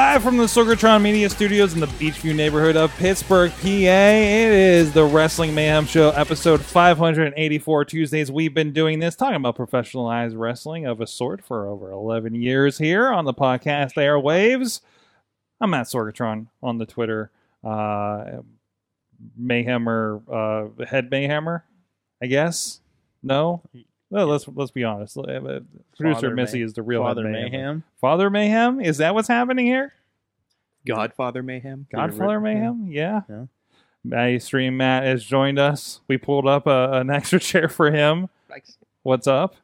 Live from the Sorgatron Media Studios in the Beechview neighborhood of Pittsburgh, PA, it is the Wrestling Mayhem Show, episode 584. Tuesdays, we've been doing this, talking about professionalized wrestling of a sort for over 11 years here on the podcast airwaves. I'm Matt Sorgatron on the Twitter. Uh, Mayhemmer, uh, Head Mayhemmer, I guess. No? No, let's let's be honest. Producer Father Missy May- is the real Father Mayhemmer. Mayhem. Father Mayhem? Is that what's happening here? Godfather Mayhem. Godfather Mayhem? Yeah. Yeah. Mainstream Matt has joined us. We pulled up a, an extra chair for him. What's up?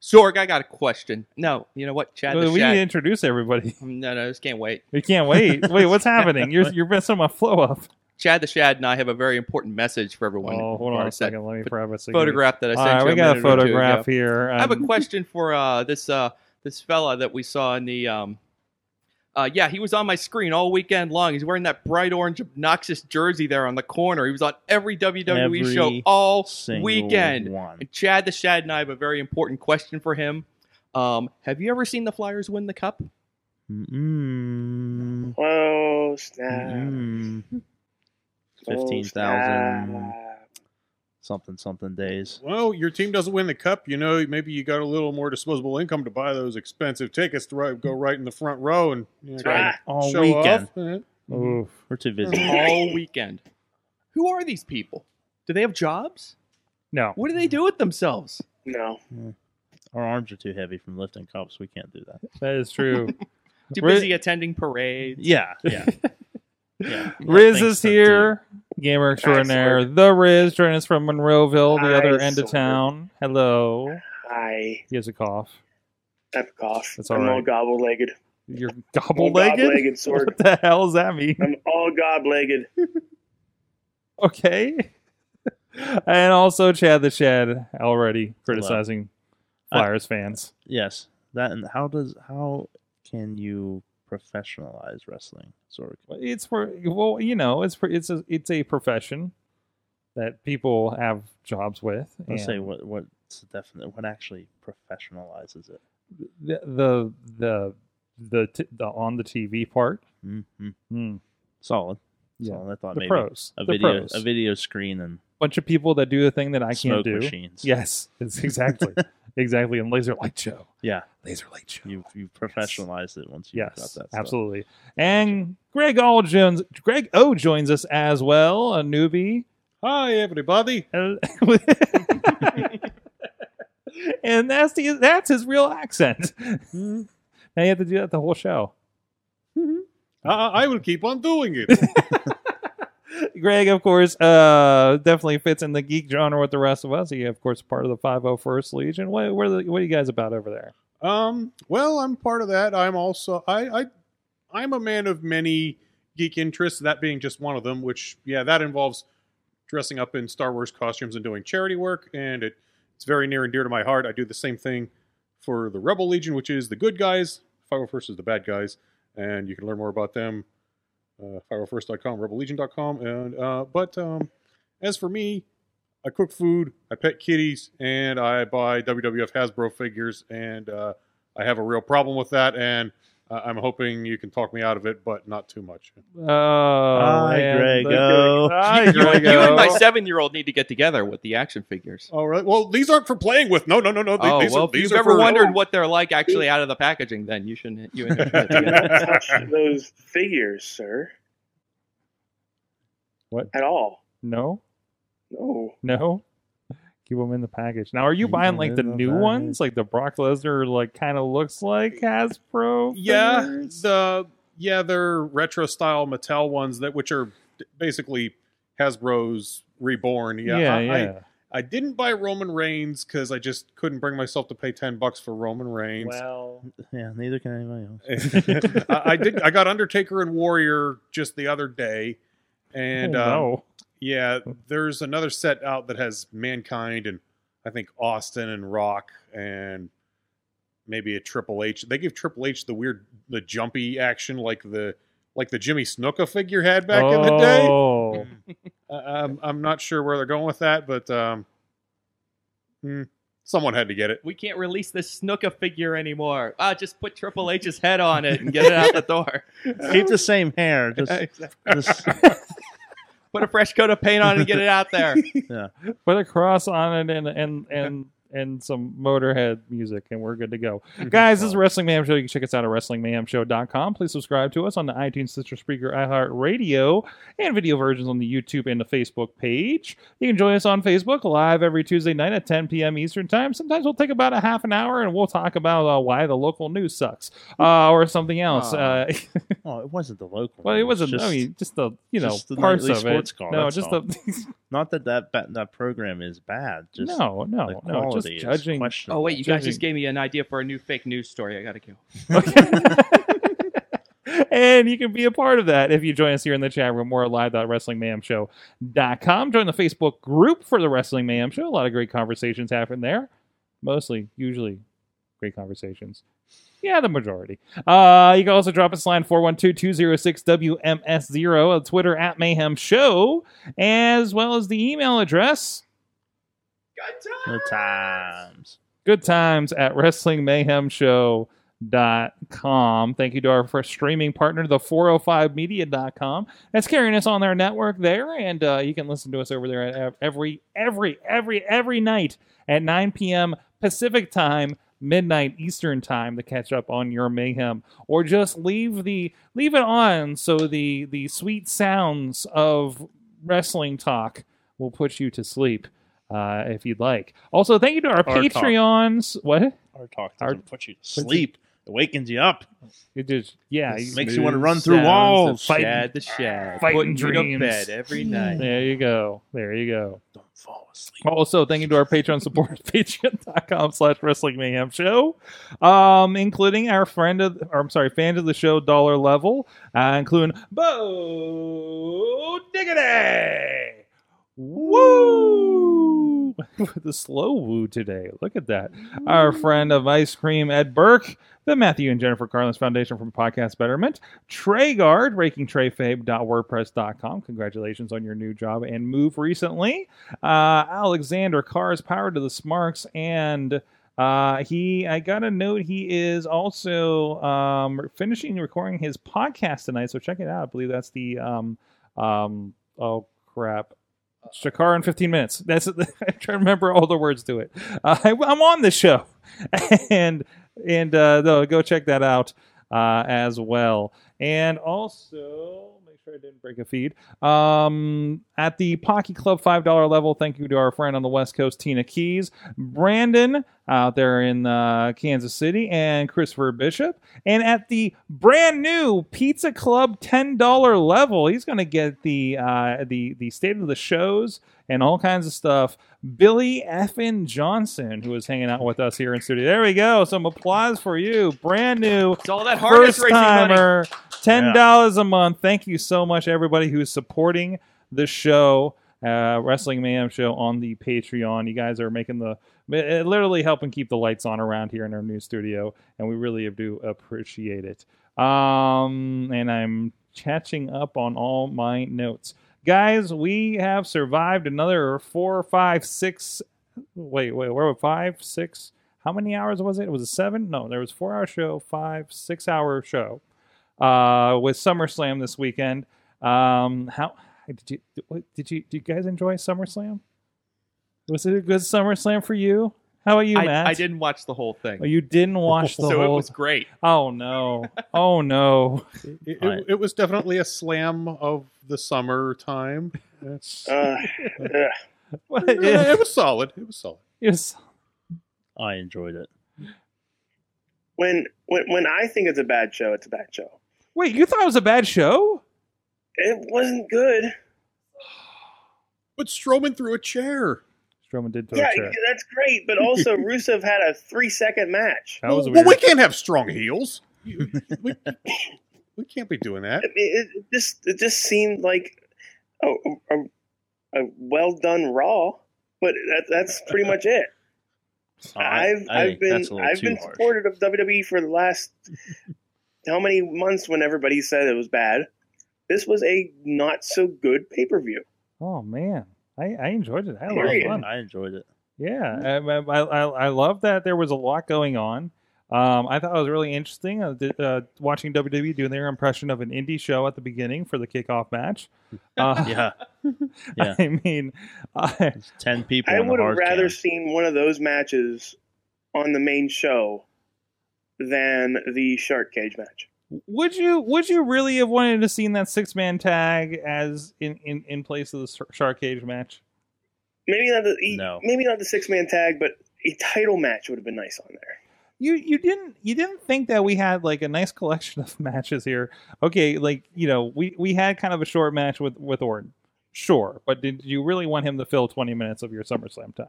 Sorg, I got a question. No, you know what? Chad we the need to Shad. introduce everybody. No, no, just can't wait. We can't wait. Wait, what's happening? You're you're messing my flow up. Chad the Shad and I have a very important message for everyone. Oh, hold on a that second. Let me grab a. Photograph that I All sent right, you. we a got a minute or two photograph ago. here. I have a Um, question for uh, this uh, this fella that we saw in the. Um, uh, yeah, he was on my screen all weekend long. He's wearing that bright orange, obnoxious jersey there on the corner. He was on every WWE Every show all weekend. One. And Chad the Shad and I have a very important question for him. Um, have you ever seen the Flyers win the cup? Mm-mm. Snap. Mm-mm. Oh, Fifteen thousand something something days. Well, your team doesn't win the cup. You know, maybe you got a little more disposable income to buy those expensive tickets to right, go right in the front row and you know, right. All show weekend. off. Eh, Oof. We're too busy. all weekend. Who are these people? Do they have jobs? No. What do they do with themselves? No. Our arms are too heavy from lifting cups. We can't do that. That is true. Too Riz- busy attending parades. Yeah, yeah, yeah. Riz Things is to do. here. Gamer extraordinaire. The Riz joining us from Monroeville, the Hi, other end of town. Hello. Hi. He has a cough. Epic cough. That's all I'm right. all gobble legged. You're All gobble gobble-legged, legged? What the hell does that mean? I'm all gob legged. Okay. and also Chad the Shad already criticizing I- Flyers fans. Yes, that and how does how can you professionalize wrestling? Sort of. It's for well, you know, it's for, it's a it's a profession that people have jobs with. Let's say what what's the definite what actually professionalizes it. the the the the, t- the on the TV part. Mm-hmm. Hmm. Solid. Yeah. Solid. I thought The maybe pros. a the video pros. a video screen and bunch of people that do the thing that I smoke can't do. machines. Yes, it's exactly exactly. And laser light show. Yeah. Laser light show. You you professionalized it once you got Yes, that. stuff. absolutely. And Greg all joins. Greg O joins us as well, a newbie. Hi, everybody. and that's the, that's his real accent. Mm-hmm. now you have to do that the whole show. Mm-hmm. I, I will keep on doing it. Greg, of course, uh, definitely fits in the geek genre with the rest of us. He, of course, part of the 501st Legion. What, what, are the, what are you guys about over there? um, well, I'm part of that. I'm also I, I I'm a man of many geek interests. That being just one of them. Which yeah, that involves dressing up in Star Wars costumes and doing charity work, and it it's very near and dear to my heart. I do the same thing for the Rebel Legion, which is the good guys. 501st is the bad guys, and you can learn more about them. Uh, 501st.com, rebellegion.com, and uh, but um, as for me, I cook food, I pet kitties, and I buy WWF Hasbro figures, and uh, I have a real problem with that, and I'm hoping you can talk me out of it, but not too much. Oh, Hi, man. Grego. Oh. Hi, You, you and my oh. seven-year-old need to get together with the action figures. Oh, all right. Well, these aren't for playing with. No, no, no, no. Oh these well, are, if these you've are ever for, wondered what they're like actually out of the packaging, then you shouldn't. You and him should touch those figures, sir. What? At all. No, No. no. Keep them in the package. Now, are you Keep buying 'em like in the the new ones, like the Brock Lesnar, like kind of looks like Hasbro? Yeah, figures? the yeah, they're retro style Mattel ones that which are basically Hasbro's Reborn. Yeah, yeah. I, yeah. I, I didn't buy Roman Reigns because I just couldn't bring myself to pay ten bucks for Roman Reigns. Well, yeah, neither can anybody else. I, I did. I got Undertaker and Warrior just the other day, and oh, um, no. Yeah, there's another set out that has Mankind and I think Austin and Rock and maybe a Triple H. They give Triple H the weird, the jumpy action like the like the Jimmy Snuka figure had back in the day. Oh. I- I'm I'm not sure where they're going with that, but um, hmm, someone had to get it. We can't release this Snuka figure anymore. Ah, just put Triple H's head on it and get it out the door. Keep the same hair. Just, Exactly. just Put a fresh coat of paint on it and get it out there. yeah. Put a cross on it and and and and some Motorhead music, and we're good to go. Guys, this is Wrestling Mayhem Show. You can check us out at WrestlingMayhemShow.com. Please subscribe to us on the iTunes, Stitcher, Spreaker, iHeartRadio, and video versions on the YouTube and the Facebook page. You can join us on Facebook live every Tuesday night at 10 p.m. Eastern Time. Sometimes we'll take about a half an hour and we'll talk about uh, why the local news sucks uh, or something else. Uh, Oh, it wasn't the local. well, it wasn't. Just, I mean, just the you know the parts of sports it. call, no, just all. the not that that that program is bad. Just no, no, no. Just judging. Oh wait, you guys Judging. just gave me an idea for a new fake news story. I gotta go. and you can be a part of that if you join us here in the chat room or live at WrestlingMayhemShow.com. Join the Facebook group for the Wrestling Mayhem Show. A lot of great conversations happen there. Mostly, usually, great conversations. Yeah, the majority. Uh, you can also drop us a line 412-206-WMS0 on Twitter at Mayhem Show, as well as the email address the times. good times at wrestlingmayhemshow.com. Thank you to our first streaming partner, the 405media.com. That's carrying us on their network there, and uh, you can listen to us over there at every, every, every, every night at 9 p.m. Pacific time. Midnight Eastern time to catch up on your mayhem, or just leave the leave it on so the the sweet sounds of wrestling talk will put you to sleep uh, if you'd like. Also, thank you to our, Our talk. Patreons. What? Our talk Our- doesn't put you to sleep. It wakens you up. It just yeah. You- makes you wanna run through walls. Fighting- Shad to shad. fighting Putting dreams. to bed every night. there you go. There you go. Don't fall asleep. Also, thank you to our Patreon supporters, patreon.com slash wrestling mayhem show, um, including our friend of, or I'm sorry, fan of the show, dollar level, uh, including Bo Diggity. Woo! the slow woo today. Look at that. Our friend of ice cream, Ed Burke, the Matthew and Jennifer Carlins Foundation for Podcast Betterment, Treyguard, rakingtrayfabe.wordpress.com. Congratulations on your new job and move recently. Uh, Alexander Cars, Power to the Smarks, and uh, he, I got a note. He is also um, finishing recording his podcast tonight, so check it out. I believe that's the um, um, oh crap, Shakar in 15 minutes. That's I'm trying to remember all the words to it. Uh, I, I'm on the show, and and uh, no, go check that out uh, as well. And also make sure I didn't break a feed. Um, at the Pocky Club five dollar level, thank you to our friend on the West Coast, Tina Keys, Brandon out there in uh, Kansas City, and Christopher Bishop. And at the brand new Pizza Club ten dollar level, he's going to get the uh, the the state of the shows and all kinds of stuff. Billy Effin Johnson, who is hanging out with us here in studio. There we go. Some applause for you. Brand new It's all that harness first racing money. timer, ten dollars a month. Thank you so much, everybody who's supporting the show, uh, Wrestling Mayhem Show on the Patreon. You guys are making the literally helping keep the lights on around here in our new studio, and we really do appreciate it. Um, and I'm catching up on all my notes. Guys, we have survived another four, five, six. Wait, wait, where were five, six? How many hours was it? It was a seven? No, there was four hour show, five, six hour show. Uh, with SummerSlam this weekend. Um, how did you did you did you guys enjoy SummerSlam? Was it a good SummerSlam for you? How about you, I, Matt? I didn't watch the whole thing, Oh, you didn't watch the whole thing. so it was great. Oh no! Oh no! It, Right. it, it was definitely a slam of the summertime. It's- Uh, ugh. What it, was solid. It was solid. Yes. I enjoyed it. when when when I think it's a bad show, it's a bad show. Wait, you thought it was a bad show? It wasn't good. But Strowman threw a chair. Strowman did throw Yeah, a chair. that's great. But also, Rusev had a three second match. That was well, weird. well, we can't have strong heels. We, we can't be doing that. I mean, it, it just it just seemed like a, a, a well done Raw, but that, that's pretty much it. Oh, I- I've I I've been that's I've been harsh. supportive of WWE for the last how many months when everybody said it was bad. This was a not so good pay per view. Oh man, I, I enjoyed it. I had a lot of fun. I enjoyed it. Yeah, I, I, I, I love that there was a lot going on. Um, I thought it was really interesting uh, th- uh, watching WWE doing their impression of an indie show at the beginning for the kickoff match. Uh, Yeah, Yeah. I mean, I, ten people. I would have rather cam. seen one of those matches on the main show than the shark cage match. Would you would you really have wanted to seen that six man tag as in, in, in place of the Shark Cage match? Maybe not the No. maybe not the six man tag, but a title match would have been nice on there. you you didn't you didn't think that we had like a nice collection of matches here okay like you know we we had kind of a short match with with orton sure but did you really want him to fill 20 minutes of your summerslam time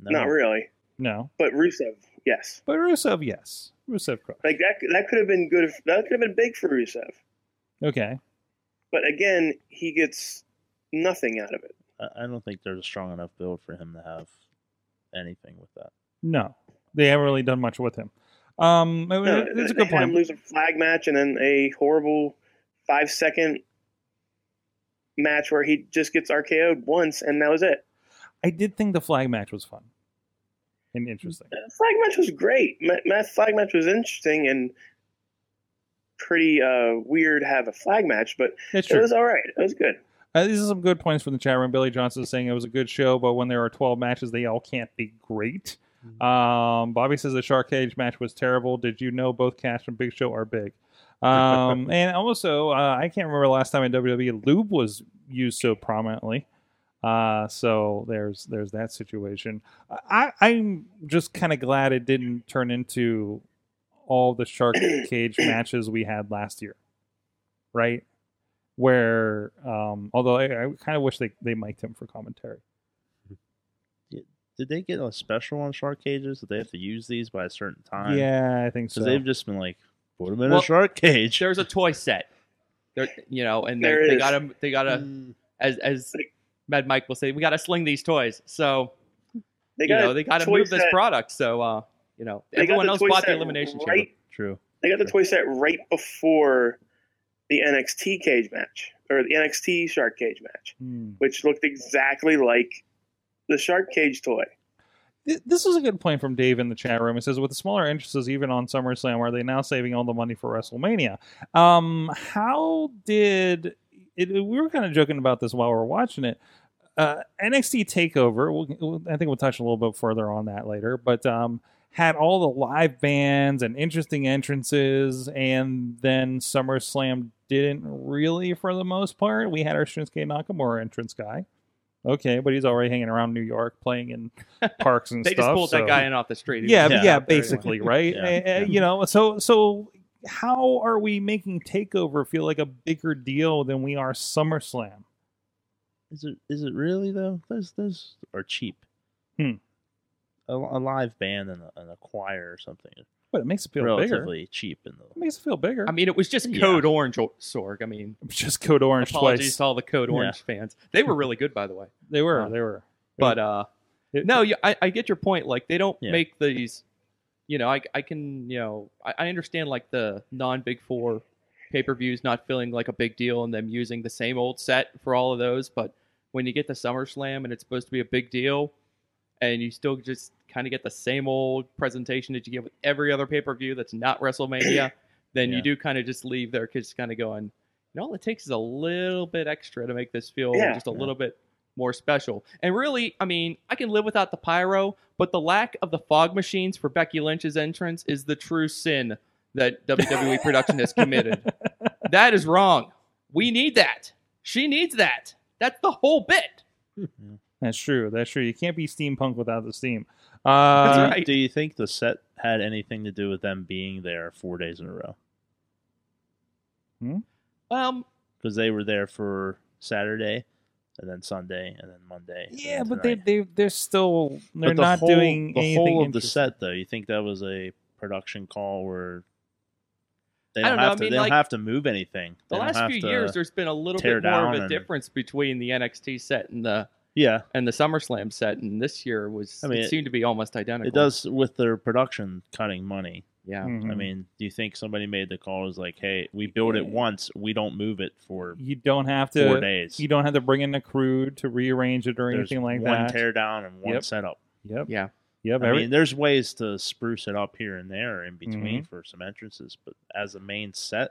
No. Not really, no but Rusev, yes. but rusev yes rusev crushed Like that that could have been good. if- That could have been big for Rusev. okay But again, he gets nothing out of it. I I don't think there's a strong enough build for him to have anything with that. no they haven't really done much with him um it- No, it's a good had him point lose a flag match and then a horrible five second match where he just gets RKO'd once and that was it. i did think the flag match was fun and interesting The flag match was great. Ma- ma- flag match was interesting and pretty uh, weird to have a flag match, but it was all right. It was good. Uh, these are some good points from the chat room. Billy Johnson is saying it was a good show, but when there are 12 matches, they all can't be great. Um, Bobby says the Shark Cage match was terrible. Did you know both Cash and Big Show are big? Um, and also, uh, I can't remember last time in WWE lube was used so prominently. Uh, so there's there's that situation. I, I'm just kind of glad it didn't turn into all the Shark Cage matches we had last year, right? Where, um, although I, I kind of wish they they mic'd him for commentary. Did they get a special on shark cages? Did they have to use these by a certain time? Yeah, I think so. because they've just been like, put them in Well, a shark cage. There's a toy set. There, you know, and they, There they is. got to they got to Mm, as as Mad Mike will say, we got to sling these toys. So They you got know they got to toy move this product. So uh, you know, they everyone else bought the set elimination chamber. True. They got the toy set right before the NXT cage match or the NXT shark cage match, Hmm. which looked exactly like the shark cage toy. This is a good point from Dave in the chat room. It says, with the smaller entrances, even on SummerSlam, are they now saving all the money for WrestleMania? Um, how did it? We were kind of joking about this while we were watching it. Uh, NXT Takeover. We'll, we'll- I think we'll touch a little bit further on that later, but um, had all the live bands and interesting entrances, and then SummerSlam didn't really, for the most part. We had our Shinsuke Nakamura entrance guy. Okay, but he's already hanging around New York, playing in parks and They stuff. They just pulled so- that guy in off the street. He yeah, was but just yeah, basically, right? Yeah, uh, yeah. You know, so so how are we making Takeover feel like a bigger deal than we are SummerSlam? Is it? Is it really though? Those those are cheap. Hmm. A, a live band and a, and a choir or something But it makes it feel bigger. relatively cheap in the. It makes it feel bigger. I mean, it was just Yeah. Code Orange, O- Sorg. I mean, just Code Orange apologies twice. to all the Code Yeah. Orange fans. They were really good, by the way. They were, Uh, they were. But uh, It- no, you, I, I get your point. Like they don't Yeah. make these. You know, I, I can you know I, I understand like the non Big Four pay per views not feeling like a big deal and them using the same old set for all of those. But when you get to SummerSlam and it's supposed to be a big deal, and you still just kind of get the same old presentation that you get with every other pay per view that's not WrestleMania, then Yeah. you do kind of just leave there kids kind of going, you know, all it takes is a little bit extra to make this feel Yeah. just a Yeah. little bit more special. And really, I mean, I can live without the pyro, but the lack of the fog machines for Becky Lynch's entrance is the true sin that WWE production has committed. That is wrong. We need that. She needs that. That's the whole bit. That's true. That's true. You can't be steampunk without the steam. do, Uh, you, right. do you think the set had anything to do with them being there four days in a row? Hmm? Um, Because they were there for Saturday, and then Sunday, and then Monday. Yeah, then but they they they're still they're the not whole, doing the anything whole of the set though. You think that was a production call where they don't, don't know, have I to mean, they don't have to move anything. The They don't last few years, there's been a little bit more of a and- difference between the NXT set and the yeah, and the SummerSlam set, and this year was I mean, it it- seemed to be almost identical. it does with their production cutting money. Yeah. Mhm. I mean, do you think somebody made the call? is like, hey, we build it once, we don't move it for you don't have to four to days. you don't have to bring in a crew to rearrange it or There's anything like one that. One tear down and one Yep. setup. Yep. Yeah. Yep. I every- mean, there's ways to spruce it up here and there in between Mm-hmm. for some entrances, but as a main set,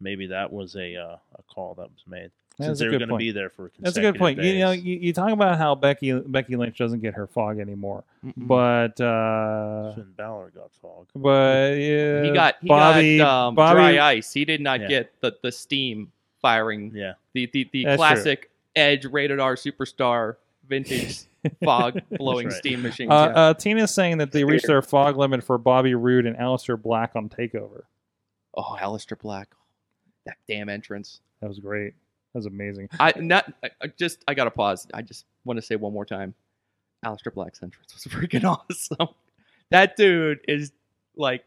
maybe that was a uh, a call that was made That's since a they were good going to point. be there for. That's a good point. consecutive You know, you, you talk about how Becky Becky Lynch doesn't get her fog anymore, Mm-mm. but uh, Finn Balor got fog. but yeah, he got he Bobby, got um, Bobby, dry ice. He did not Yeah. get the, the steam firing. Yeah, The the, the That's true. classic Edge rated R superstar vintage fog blowing right. steam machines. Uh, yeah. uh, Tina's saying that they reached their fog limit for Bobby Roode and Aleister Black on Takeover. oh, Aleister Black, that damn entrance. That was great. Was amazing. I not I, just I gotta pause. I just want to say one more time, Aleister Black's entrance was freaking awesome. That dude is like,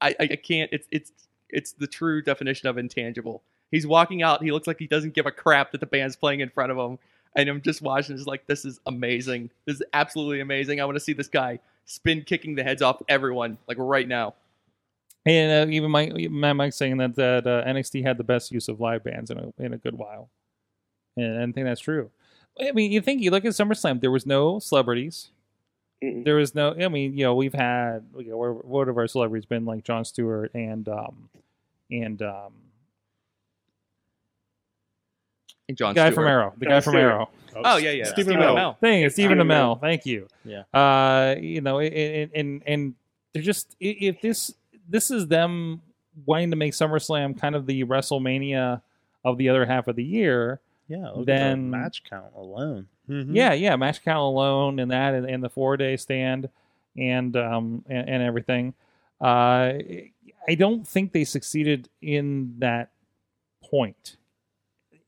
I I I can't. It's it's it's the true definition of intangible. He's walking out. He looks like he doesn't give a crap that the band's playing in front of him. And I'm just watching. It's like this is amazing. This is absolutely amazing. I want to see this guy spin kicking the heads off everyone like right now. And uh, even Mike, Matt Mike saying that that uh, NXT had the best use of live bands in a in a good while, and I think that's true. I mean, you think you look at SummerSlam, there was no celebrities. Mm-mm. There was no. I mean, you know, we've had you know, what what have our celebrities been like? Jon Stewart and um and um And John guy Stewart. from Arrow, the John guy from Stewart. Arrow. Oh yeah, yeah. Stephen Stephen Amell. Amell. thing. It's Stephen Stephen Amell. Amell. Thank you. Yeah. Uh, you know, and and and they're just if this this is them wanting to make SummerSlam kind of the WrestleMania of the other half of the year. yeah. Then- at the match count alone. Mhm. Yeah, yeah, match count alone and that and, and the four day stand and um and, and everything. Uh, I don't think they succeeded in that point.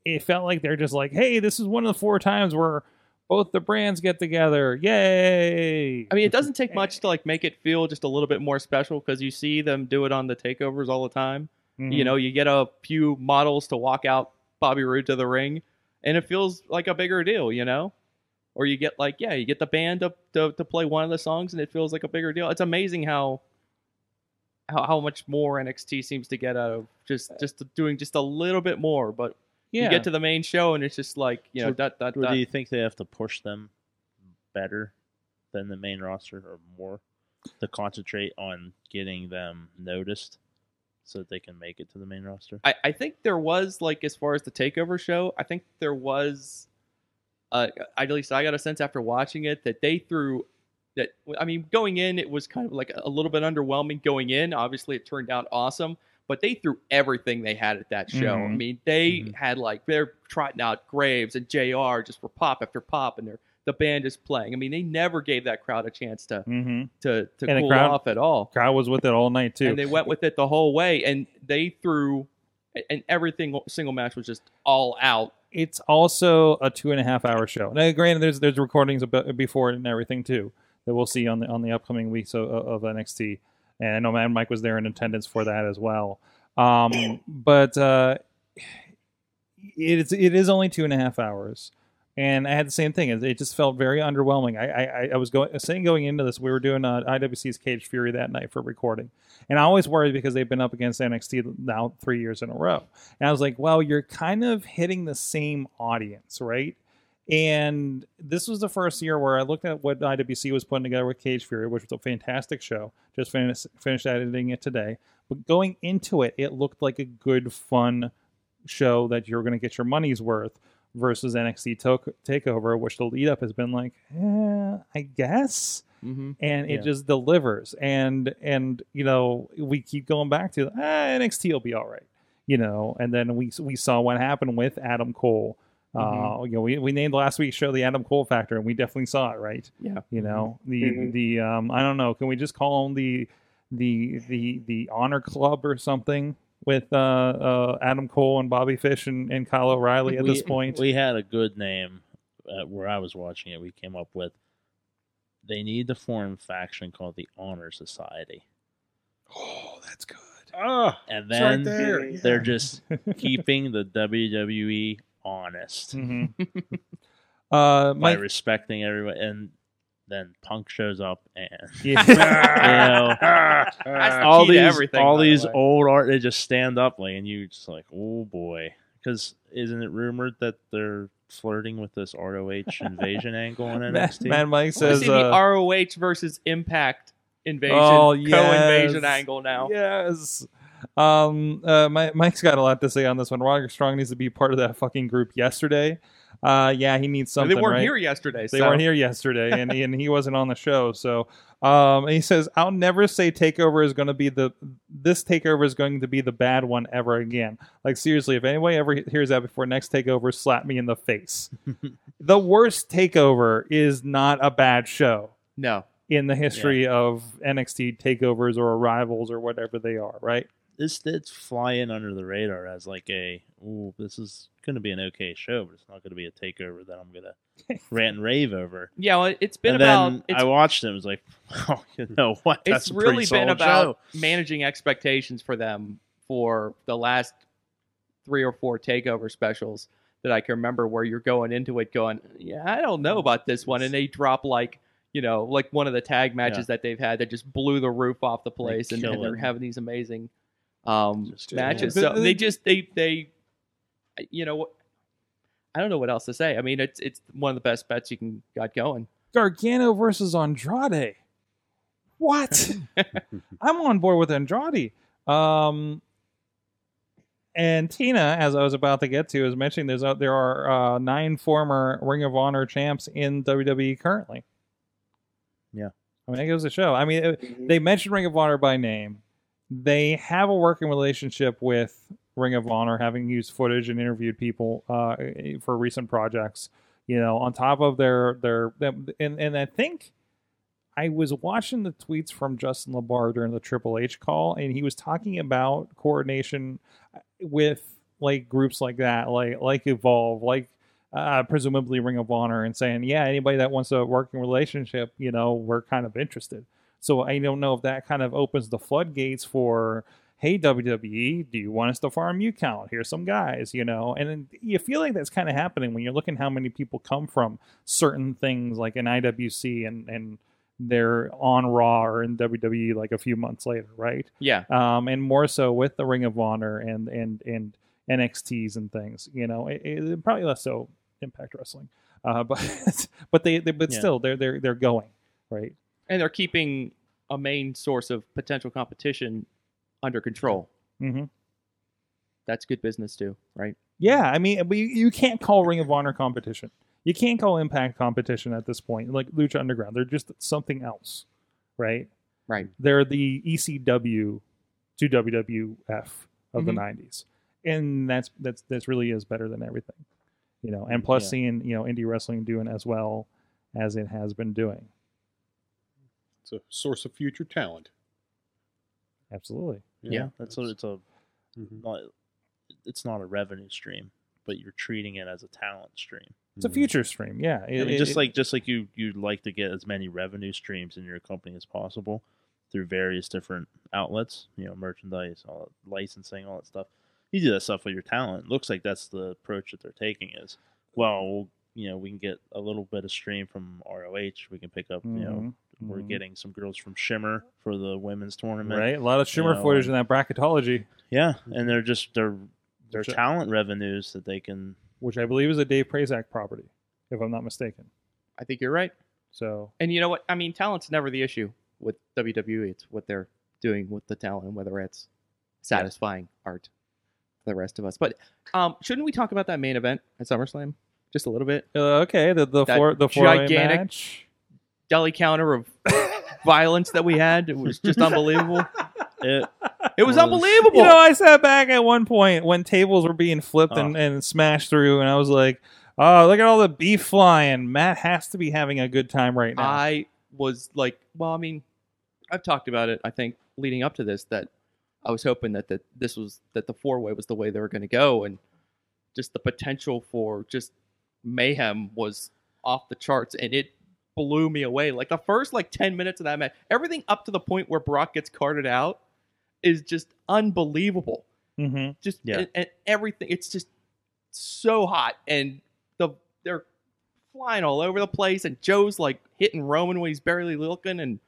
It felt like they're just like, hey, this is one of the four times where both the brands get together. Yay! I mean, it doesn't take much to like make it feel just a little bit more special because you see them do it on the takeovers all the time. Mhm. You know, you get a few models to walk out Bobby Roode to the ring, and it feels like a bigger deal. You know, or you get like yeah, you get the band to to, to play one of the songs, and it feels like a bigger deal. It's amazing how how, how much more NXT seems to get out of just just doing just a little bit more, but yeah. you get to the main show and it's just like you know So, that that, Or that. do you think they have to push them better than the main roster or more to concentrate on getting them noticed so that they can make it to the main roster? I, I think there was like as far as the takeover show, I think there was uh at least I got a sense after watching it that they threw that I mean going in it was kind of like a little bit underwhelming going in. Obviously it turned out awesome, but they threw everything they had at that show. I Mhm. mean, they Mhm. had like they're trotting out Graves and JR just for pop after pop and they're the band is playing. I mean, they never gave that crowd a chance to hmm to to And cool crowd- off at all Crowd was with it all night too. and they went with it the whole way and they threw and everything single match was just all out it's also a two and a half hour show. Now, granted, there's there's recordings about, before and everything too that we'll see on the on the upcoming weeks of, of NXT. And I know Mad Mike was there in attendance for that as well. Um, but uh, it is it is only two and a half hours, and I had the same thing. It, just felt very underwhelming. I I, I was going saying going into this, we were doing uh, IWC's Cage Fury that night for recording, and I always worried because they've been up against NXT now three years in a row. And I was like, well, you're kind of hitting the same audience, right? And this was the first year where I looked at what IWC was putting together with Cage Fury, which was a fantastic show. Just finished finished editing it today. But going into it, it looked like a good, fun show that you're going to get your money's worth versus NXT to- Takeover, which the lead up has been like, eh, I guess mm-hmm. and it Yeah. just delivers and and you know we keep going back to ah, NXT will be all right you know and then we we saw what happened with Adam Cole uh you know we, we named last week's show the Adam Cole factor and we definitely saw it right yeah you know the Mhm. the um I don't know can we just call him the the the the honor club or something with uh, uh, Adam Cole and Bobby Fish and, and Kyle O'Reilly at we, this point. we had a good name uh, where I was watching it. We came up with they need to form faction called the Honor Society, Oh, that's good. Ah, and it's right then there. yeah. they're just keeping the WWE honest Mhm. uh, by Mike, respecting everyone. And then Punk shows up and yeah. you know That's the all these everything, all by the these way. old art they just stand up like and you just like oh boy because isn't it rumored that they're flirting with this ROH invasion angle on Mad, NXT? Mad Mike I wanna says, the uh, ROH versus Impact invasion, Oh, co-invasion angle now. Yes. Um, uh, my, Mike's got a lot to say on this one. Roderick Strong needs to be part of that fucking group yesterday. Uh, yeah, he needs something. they weren't right? here yesterday. They so. weren't here yesterday, and and he wasn't on the show. So, um, he says, "I'll never say Takeover is going to be the this Takeover is going to be the bad one ever again. Like seriously, if anybody ever hears that before next Takeover, slap me in the face. the worst Takeover is not a bad show No. in the history of NXT takeovers or arrivals or whatever they are. Right? This did fly in under the radar as like a ooh this is going to be an okay show, but it's not going to be a takeover that I'm going to rant and rave over. Yeah, well, it's been and about then it's, I watched it. and was like, oh, you know what? It's really been about show. managing expectations for them for the last three or four takeover specials that I can remember where you're going into it going, yeah, I don't know about this one, and they drop like you know like one of the tag matches that they've had that just blew the roof off the place, and, and they're having these amazing um, Just- matches. So they just they they you know what. I don't know what else to say. I mean, it's it's one of the best bets you can got going. Gargano versus Andrade. What? I'm on board with Andrade. Um, and Tina, as I was about to get to, is mentioning there's uh, there are uh, nine former Ring of Honor champs in WWE currently. Yeah. I mean, that goes to show. I mean, it- they mentioned Ring of Honor by name. They have a working relationship with Ring of Honor, having used footage and interviewed people uh, for recent projects. You know, on top of their their them, and and I think I was watching the tweets from Justin LaBar during the Triple H call, and he was talking about coordination with like groups like that, like like Evolve, like uh, presumably Ring of Honor, and saying, yeah, anybody that wants a working relationship, you know, we're kind of interested. So I don't know if that kind of opens the floodgates for, hey WWE, do you want us to farm you count? Here's some guys, you know, and you feel like that's kind of happening when you're looking how many people come from certain things like an IWC and and they're on Raw or in WWE like a few months later, right? Yeah, um, and more so with the Ring of Honor and and and NXTs and things. You know, it, it- probably less so Impact Wrestling, uh, but but they, they but Yeah. still they're they're they're going right. And they're keeping a main source of potential competition under control. hmm That's good business too, right? Yeah, I mean, but you, you can't call Ring of Honor competition. You can't call Impact competition at this point. Like Lucha Underground, they're just something else, right? Right. They're the ECW to WWF of the Mhm. '90s, and that's that's that's really is better than everything, you know. And plus, Yeah. seeing you know indie wrestling doing as well as it has been doing, It's a source of future talent. absolutely. Yeah, that's what it's a. Mhm. Not, it's not a revenue stream, but you're treating it as a talent stream. It's a Mhm. future stream, yeah. I It- mean, it- just it- like just like you you'd like to get as many revenue streams in your company as possible through various different outlets, you know, merchandise, all that, licensing, all that stuff. You do that stuff with your talent. Looks like that's the approach that they're taking. Is well, we'll you know, we can get a little bit of stream from ROH. We can pick up, you know, Mhm, we're mhm. getting some girls from Shimmer for the women's tournament. right. A lot of Shimmer know, footage in that bracketology, Yeah, and they're just they're they're I- talent revenues that they can. which I believe is a Dave Prazak property, if I'm not mistaken. I think you're right. So And you know what? I mean, talent's never the issue with WWE. It's what they're doing with the talent and whether it's satisfying art for the rest of us. But um, shouldn't we talk about that main event at SummerSlam just a little bit? Uh, okay, the the That four the four gigantic- match. Deli counter of violence that we had. It was just unbelievable. It, It was Was- unbelievable. You know, I sat back at one point when tables were being flipped and, Oh. and smashed through, and I was like, "Oh, look at all the beef flying! Matt has to be having a good time right now." I was like, well, I mean, I've talked about it. I think leading up to this that I was hoping that the, this was that the four way was the way they were going to go, and just the potential for just mayhem was off the charts, and it blew me away. Like the first like ten minutes of that match, everything up to the point where Brock gets carted out is just unbelievable. Mm-hmm. Just Yeah. and, and everything, it's just so hot, and the they're flying all over the place, and Joe's like hitting Roman when he's barely looking, and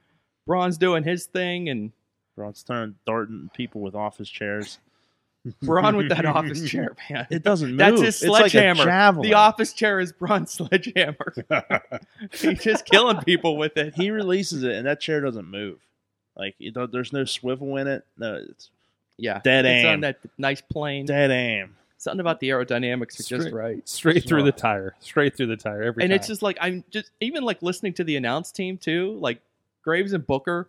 Braun's doing his thing, and Braun's throwing darting people with office chairs. Braun with that office chair, man. It doesn't move. That's his It's like a sledgehammer. the office chair is Braun's sledgehammer. He's just killing people with it. he releases it, and that chair doesn't move. Like it, there's no swivel in it. No, it's Yeah, Dead it's aim. on that nice plane. dead aim. Something about the aerodynamics are just Straight- right. Straight through the tire. Straight through the tire every and time. it's just like I'm just even like listening to the announce team too, like Graves and Booker.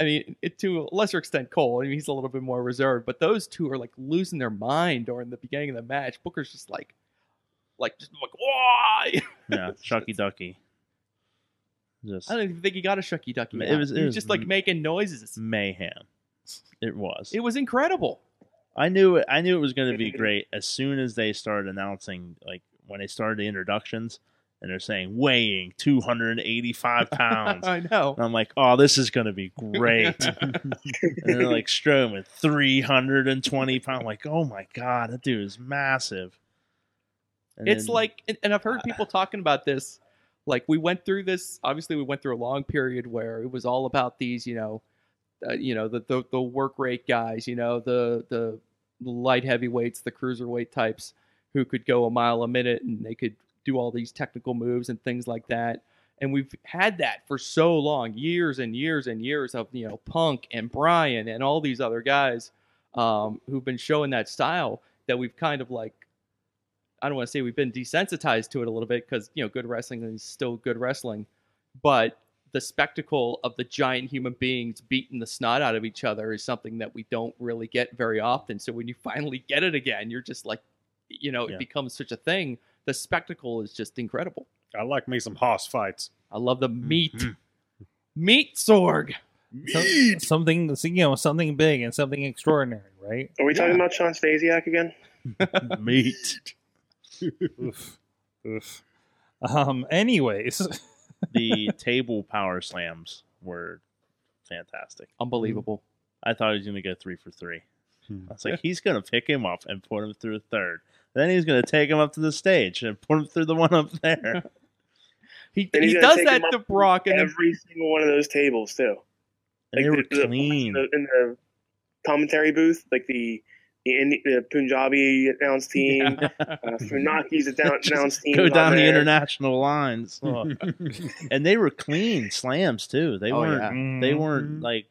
I mean, it, to a lesser extent, Cole. I mean, he's a little bit more reserved, but those two are like losing their mind during the beginning of the match. Booker's just like, like, just like, why? Yeah, Chucky Ducky. Just I don't even think he got a shucky ducky. It was- it he was was just like m- making noises. mayhem. It was. It was incredible. I knew it. I knew it was going to be great as soon as they started announcing, like when they started the introductions, and they're saying weighing 285 pounds. I know. And I'm like, oh, this is going to be great. and they're like Strowman, 320 pounds. I'm like, oh my god, that dude is massive. And it's then- like and- i've heard people talking about this like we went through this obviously we went through a long period where it was all about these you know uh, you know the, the the work rate guys you know the the light heavyweights the cruiserweight types who could go a mile a minute and they could do all these technical moves and things like that and we've had that for so long years and years and years of you know punk and brian and all these other guys um, who've been showing that style that we've kind of like I don't want to say we've been desensitized to it a little bit because you know good wrestling is still good wrestling, but the spectacle of the giant human beings beating the snot out of each other is something that we don't really get very often. So when you finally get it again, you're just like, you know, Yeah. it becomes such a thing. The spectacle is just incredible. I like me some hoss fights. I love the meat, Mhm. meat sorg. Some- something you know something big and something extraordinary, right? Are we talking about Shawn Stasiak again? meat. Oof. Oof. Um. Anyways, the table power slams were fantastic. Unbelievable. I thought he was going to go three for three. Hmm. I was like, he's going to pick him up and put him through a third. Then he's going to take him up to the stage and put him through the one up there. He, he gonna does that to Brock, and then Every single one of those tables too. And they Like were the- the- clean. the- in the commentary booth, like the the, the Punjabi announce team, uh, Funaki's announce announce team. Go down the there. international lines. Oh. and they were clean slams, too. They Oh, weren't, yeah. they weren't like,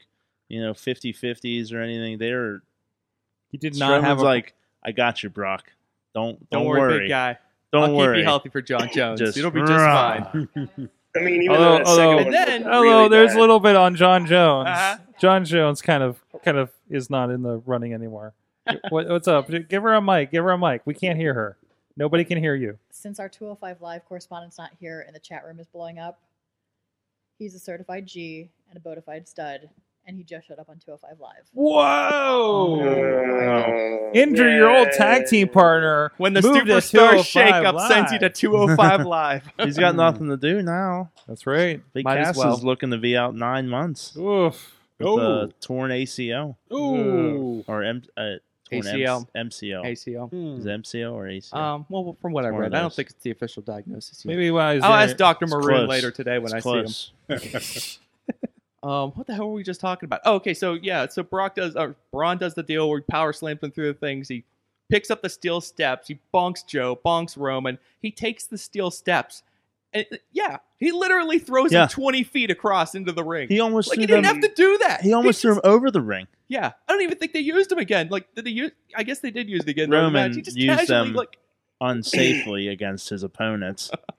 you know, 50 50s or anything. They were, he did not Strowman's have a, like, I got you, Brock. Don't, don't, don't, worry, worry. big guy. Don't I'll worry. keep you healthy for John Jones. Just It'll be just rah. fine. I mean, even Although- though that second although- one And then- was Although there's a little bit on Jon Jones. Uh-huh. Jon Jones kind of kind of is not in the running anymore. what, what's up? Give her a mic. Give her a mic. We can't hear her. Nobody can hear you. Since our 205 Live correspondent's not here and the chat room is blowing up, he's a certified G and a bona fide stud, and he just showed up on 205 Live. Whoa! Oh, Injure your old tag team partner. When the Move to superstar 205 shakeup sends you to 205 Live. He's got nothing to do now. That's right. Big Might as Cass well. is looking to be out nine months Oof. with Oh. a torn ACL Ooh. or M- uh, torn ACL. M- MCL. ACL. Is it MCL or ACL? Um, well, from what I It's one read, I don't those. think it's the official diagnosis yet. Maybe while he's I'll there- ask Dr. It's Maroon close. later today when It's I see him. close. Um, what the hell were we just talking about? Oh, okay, so yeah, so Brock does, uh, Braun does the deal where he power slams him through the things. He picks up the steel steps. He bonks Joe, bonks Roman. He takes the steel steps. And, uh, yeah, he literally throws Yeah. him 20 feet across into the ring. He almost like he didn't them. have to do that. he almost threw just- him over the ring. Yeah, I don't even think they used him again. Like, did they use? I guess they did use it again. in the Roman match. He just used casually, them. like, unsafely against his opponents.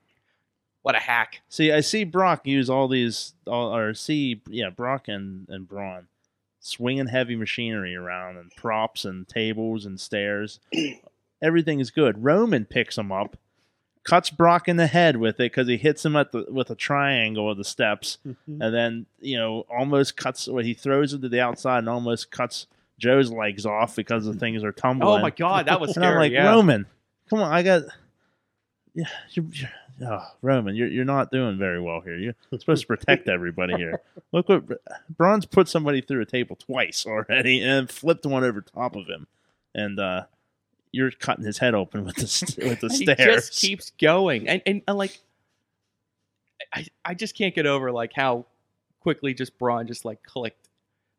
what a hack. See, I see Brock use all these, all, or see, yeah, Brock and and Braun swinging heavy machinery around and props and tables and stairs. Everything is good. Roman picks him up, cuts Brock in the head with it because he hits him at the with a triangle of the steps, mm-hmm. and then you know almost cuts. Well, he throws it to the outside and almost cuts Joe's legs off because the things are tumbling. Oh my god, that was And I'm like, yeah. Roman, come on, I got. Yeah, you're, you're, oh, Roman, you're you're not doing very well here. You're supposed to protect everybody here. Look what Braun's put somebody through a table twice already and flipped one over top of him, and uh, you're cutting his head open with the with the he stairs. just keeps going, and, and and like, I I just can't get over like how quickly just Braun just like clicked.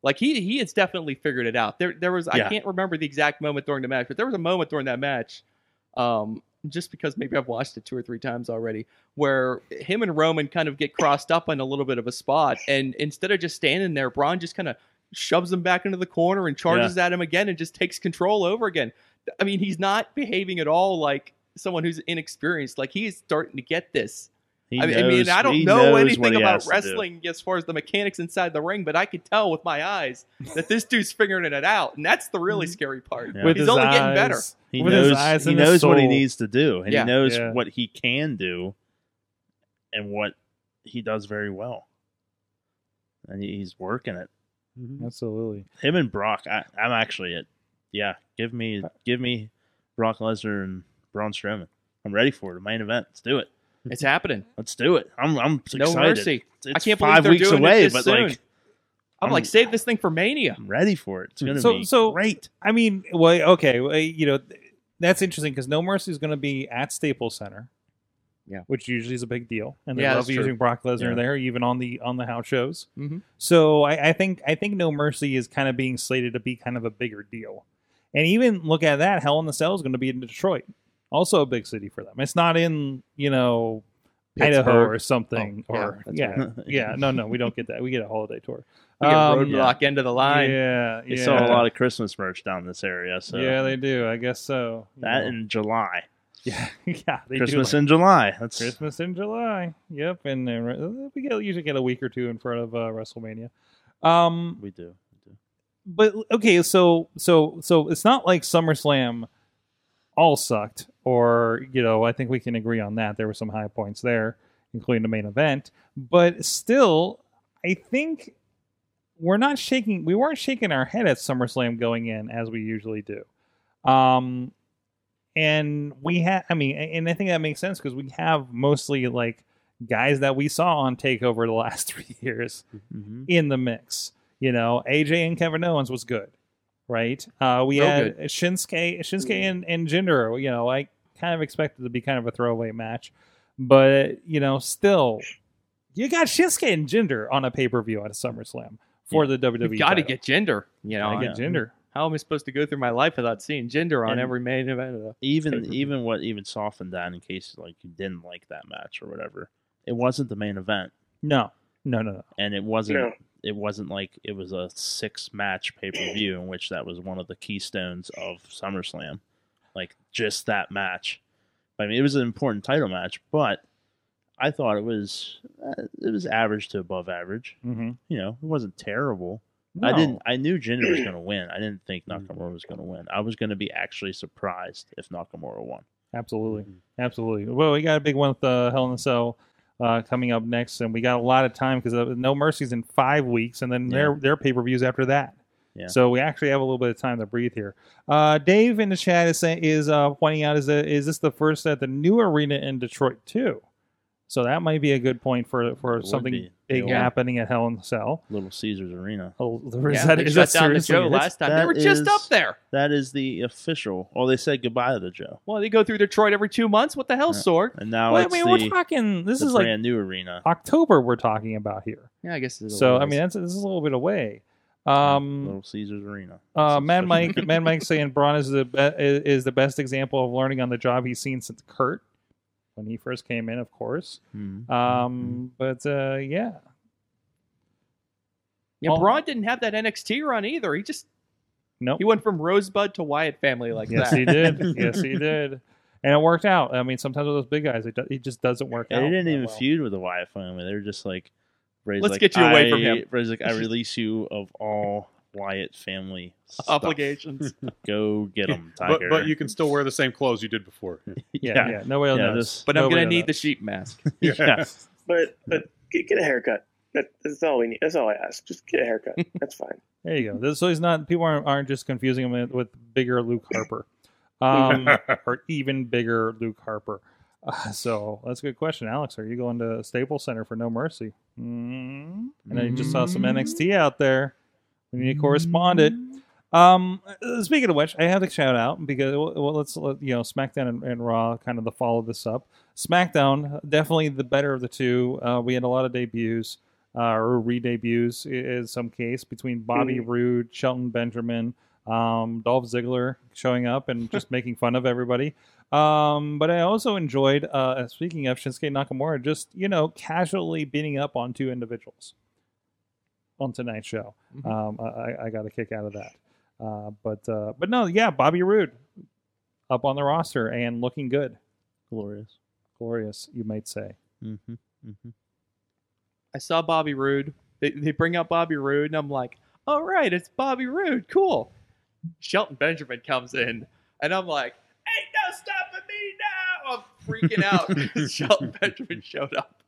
Like he he has definitely figured it out. There there was I can't remember the exact moment during the match, but there was a moment during that match, um, just because maybe I've watched it two or three times already, where him and Roman kind of get crossed up in a little bit of a spot, and instead of just standing there, Braun just kind of shoves him back into the corner and charges at him again and just takes control over again. I mean, he's not behaving at all like someone who's inexperienced. Like he's starting to get this. He I mean, I mean, I don't know anything about has do. wrestling as far as the mechanics inside the ring, but I could tell with my eyes that this dude's figuring it out, and that's the really mm-hmm. scary part. Yeah. With He's only eyes, getting better. He with knows his eyes he and his knows what he needs to do, and Yeah. he knows Yeah. what he can do, and what he does very well. And he's working it. Mm-hmm. Absolutely. Him and Brock, I, I'm actually it. Yeah, give me give me Brock Lesnar and Braun Strowman. I'm ready for it. The main event. Let's do it. It's happening. Let's do it. I'm I'm No excited. mercy. It's I can't believe five they're weeks doing it away, this but soon. like I'm, I'm- like, save this thing for Mania. I'm ready for it. It's gonna So- be so- great. I mean, well, okay, well, you know, that's interesting because No Mercy is going to be at Staples Center. Yeah. which usually is a big deal, and they Yeah, love that's true. using Brock Lesnar Yeah. there, even on the on the house shows. Mhm. So I, I think I think No Mercy is kind of being slated to be kind of a bigger deal, and even look at that, Hell in the Cell is going to be in Detroit, also a big city for them. It's not in you know Idaho or something, Oh, yeah, or that's yeah, right. yeah, no, no, we don't get that. We get a holiday tour. We get Um, roadblock end of the line. Yeah, You yeah. saw a lot of Christmas merch down this area, so yeah, they do. I guess so. That know. in July. yeah, yeah, they Christmas do. in July. That's Christmas in July. Yep, and uh, we get usually get a week or two in front of uh, WrestleMania. Um, we do. We do. but okay, so so so it's not like SummerSlam all sucked, or you know, I think we can agree on that. There were some high points there, including the main event, but still, I think we're not shaking. We weren't shaking our head at SummerSlam going in as we usually do. Um, and we have, I mean, and I think that makes sense because we have mostly like guys that we saw on Takeover the last three years Mhm. in the mix. You know, AJ and Kevin Owens was good, right? Uh, we Real had Shinsuke, Shinsuke and, and Jinder. You know, I kind of expected it to be kind of a throwaway match, but you know, still, you got Shinsuke and Jinder on a pay per view at a SummerSlam for the WWE. You got to title. get gender. You know, Gotta get Jinder. how am I supposed to go through my life without seeing Jinder on And- every main event? Of the... Even Pay-per-view. even what even softened that in case like you didn't like that match or whatever. It wasn't the main event, No, no, no, no. and it wasn't. No. It wasn't like it was a six match pay per view in which that was one of the keystones of SummerSlam, like just that match. I mean, it was an important title match, but I thought it was uh, it was average to above average. Mm-hmm. You know, it wasn't terrible. I didn't. I knew Jinder was going to win. I didn't think Nakamura was going to win. I was going to be actually surprised if Nakamura won. Absolutely, absolutely. Well, we got a big one with uh, Hell in a Cell uh, coming up next, and we got a lot of time because uh, No Mercy's in five weeks, and then their Yeah. their pay per views after that. Yeah. So we actually have a little bit of time to breathe here. Uh, Dave in the chat is saying, is uh, pointing out is that is this the first at the new arena in Detroit too? So that might be a good point for for would something. Big Yeah. happening at Hell in the Cell. Little Caesars Arena. Oh, is Yeah, that, they is shut that down the seriously Joe it? last time. They That were just up there. That is the official. Well, they said goodbye to the Joe, Well, they go through Detroit every two months. What the hell, Yeah. Sorg? and now Well, I mean, the, we're talking. This the is like brand new arena. October. We're talking about here. Yeah, I guess. It's a So little I mean, that's this is a little bit away. Um, Little Caesars Arena. uh, It's Mad official. Mike, Man Mike saying Braun is the be- is is the best example of learning on the job he's seen since Kurt when he first came in, of course. Mhm. Um, but uh, yeah, yeah, all- Braun didn't have that NXT run either. He just nope. he went from Rosebud to Wyatt family like yes, that. Yes, he did. yes, he did. And it worked out. I mean, sometimes with those big guys, it, do- it just doesn't work Yeah, out. they didn't even well. feud with the Wyatt family. They were just like, Bray's Let's like, get you away from I- him. Bray's like, I release you of all Wyatt family stuff. Obligations. Go get them, But, Tiger. but you can still wear the same clothes you did before. Yeah, yeah. Nobody Yeah, knows. this- but I'm gonna need the sheep mask. yeah. But but get, get a haircut. That, that's all we need. That's all I ask. Just get a haircut. That's fine. There you go. This- So he's not. People aren't, aren't just confusing him with, with bigger Luke Harper, um, or even bigger Luke Harper. Uh, so that's a good question, Alex. Are you going to Staples Center for No Mercy? Mm. And I just saw some NXT out there. We need a correspondent. Um, uh, speaking of which, I have to shout out because well, let's let, you know SmackDown and, and Raw kind of the follow this up. SmackDown definitely the better of the two. Uh, we had a lot of debuts uh, or re-debuts in some case between Bobby Roode, Shelton Benjamin, um, Dolph Ziggler showing up and just making fun of everybody. Um, but I also enjoyed, uh, speaking of Shinsuke Nakamura, just you know casually beating up on two individuals on tonight's show. Mhm. Um, I, I- I got a kick out of that. Uh, but uh, but no, yeah, Bobby Roode up on the roster and looking good, Glorious. glorious, you might say. Mm-hmm. Mm-hmm. I saw Bobby Roode. They, they bring up Bobby Roode, and I'm like, all right, it's Bobby Roode. Cool. Shelton Benjamin comes in, and I'm like, ain't no stopping me now. I'm freaking out. because Shelton Benjamin showed up.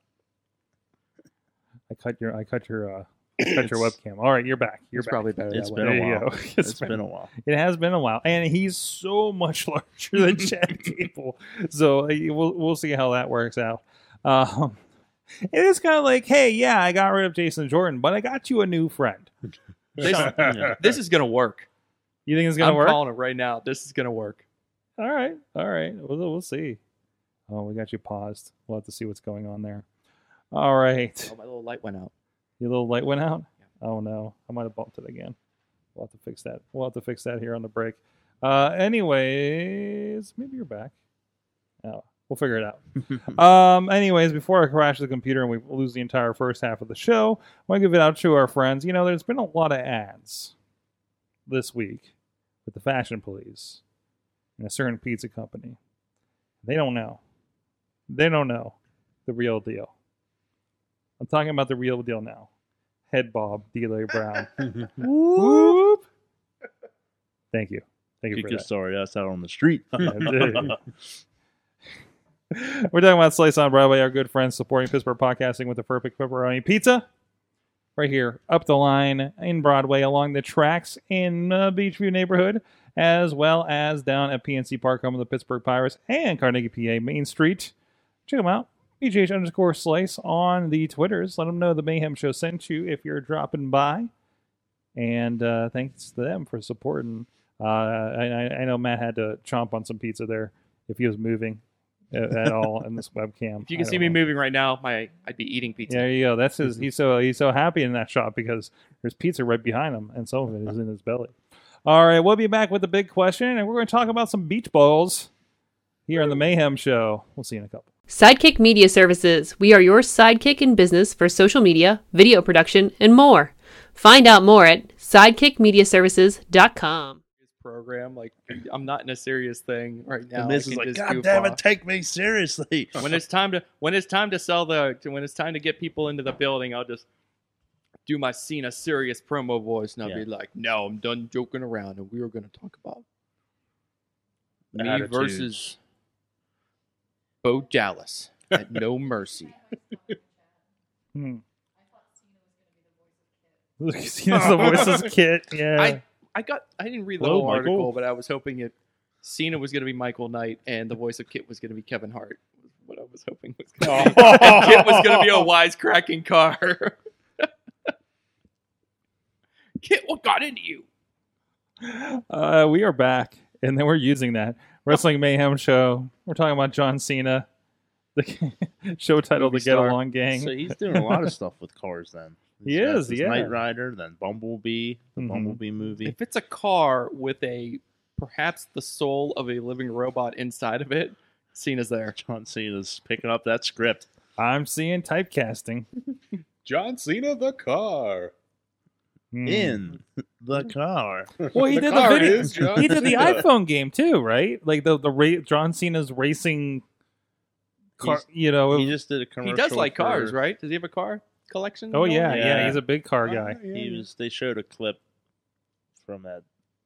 I cut your I cut your uh, cut your webcam. All right, you're back. You're It's back. probably better It's that been way. a while. go. it's been a while. It has been a while, and he's so much larger than Chad Gable. So uh, we'll we'll see how that works out. Um, it is kind of like, hey, yeah, I got rid of Jason Jordan, but I got you a new friend. This, Yeah. this is gonna work. You think it's gonna I'm work? calling it right now. This is gonna work. All right, all right. We'll, we'll see. Oh, we got you paused. We'll have to see what's going on there. All right. Oh, my little light went out. Your little light went out. Oh no, I might have bumped it again. We'll have to fix that. We'll have to fix that here on the break. Uh, anyways, maybe you're back. Oh, we'll figure it out. um, anyways, before I crash the computer and we lose the entire first half of the show, I want to give it out to our friends. You know, there's been a lot of ads this week with the Fashion Police and a certain pizza company. They don't know. They don't know the real deal. I'm talking about the real deal now. Head Bob, D'Lo Brown. Whoop. Thank you. Thank you You for could that. sorry us out on the street. We're talking about Slice on Broadway, our good friends supporting Pittsburgh podcasting with the perfect pepperoni pizza. Right here, up the line in Broadway, along the tracks in uh, Beechview neighborhood, as well as down at PNC Park, home of the Pittsburgh Pirates, and Carnegie, PA, Main Street. Check them out. PGH underscore slice on the Twitters. Let them know the Mayhem Show sent you if you're dropping by. And uh, thanks to them for supporting. Uh, I, I- know Matt had to chomp on some pizza there if he was moving at, at all in this webcam. If you can see don't me moving right now, my I'd be eating pizza. There you go. That's his. He's so he's so happy in that shot because there's pizza right behind him, and some of it is in his belly. All right, we'll be back with the big question, and we're going to talk about some beach balls here on the Mayhem Show. We'll see you in a couple. Sidekick Media Services. We are your sidekick in business for social media, video production, and more. Find out more at sidekickmediaservices.com. program. Like I'm not in a serious thing right now. and I this is like, just God damn it, off." take me seriously. when it's time to when it's time to sell the when it's time to get people into the building, I'll just do my Cena serious promo voice, and I'll Yeah. be like, "No, I'm done joking around, and we are going to talk about me Attitudes. versus Bo Dallas at No Mercy." Hmm. He's the voices kit. Yeah. I I got I didn't read the Hello, whole Michael. article, but I was hoping it Cena was going to be Michael Knight, and the voice of KITT was going to be Kevin Hart. was What I was hoping was going to be. And KITT was going to be a wisecracking car. KITT, what got into you? Uh, we are back, and then we're using that Wrestling Mayhem show. We're talking about John Cena, the show title, Movie "The Get star. Along Gang." So he's doing a lot of stuff with cars then. He He's got is, this yeah. Knight Rider, then Bumblebee, the Mhm. Bumblebee movie. If it's a car with a perhaps the soul of a living robot inside of it, Cena's there. John Cena's picking up that script. I'm seeing typecasting John Cena, the car. Hmm. In the car. Well, he The did the video. is John He did the iPhone game too, right? Like the the ra- John Cena's racing car. He's- You know. He just did a commercial. He does like for- cars, right? Does he have a car collection? oh yeah, yeah, Yeah. He's a big car Ah, guy. yeah, He was. They showed a clip from that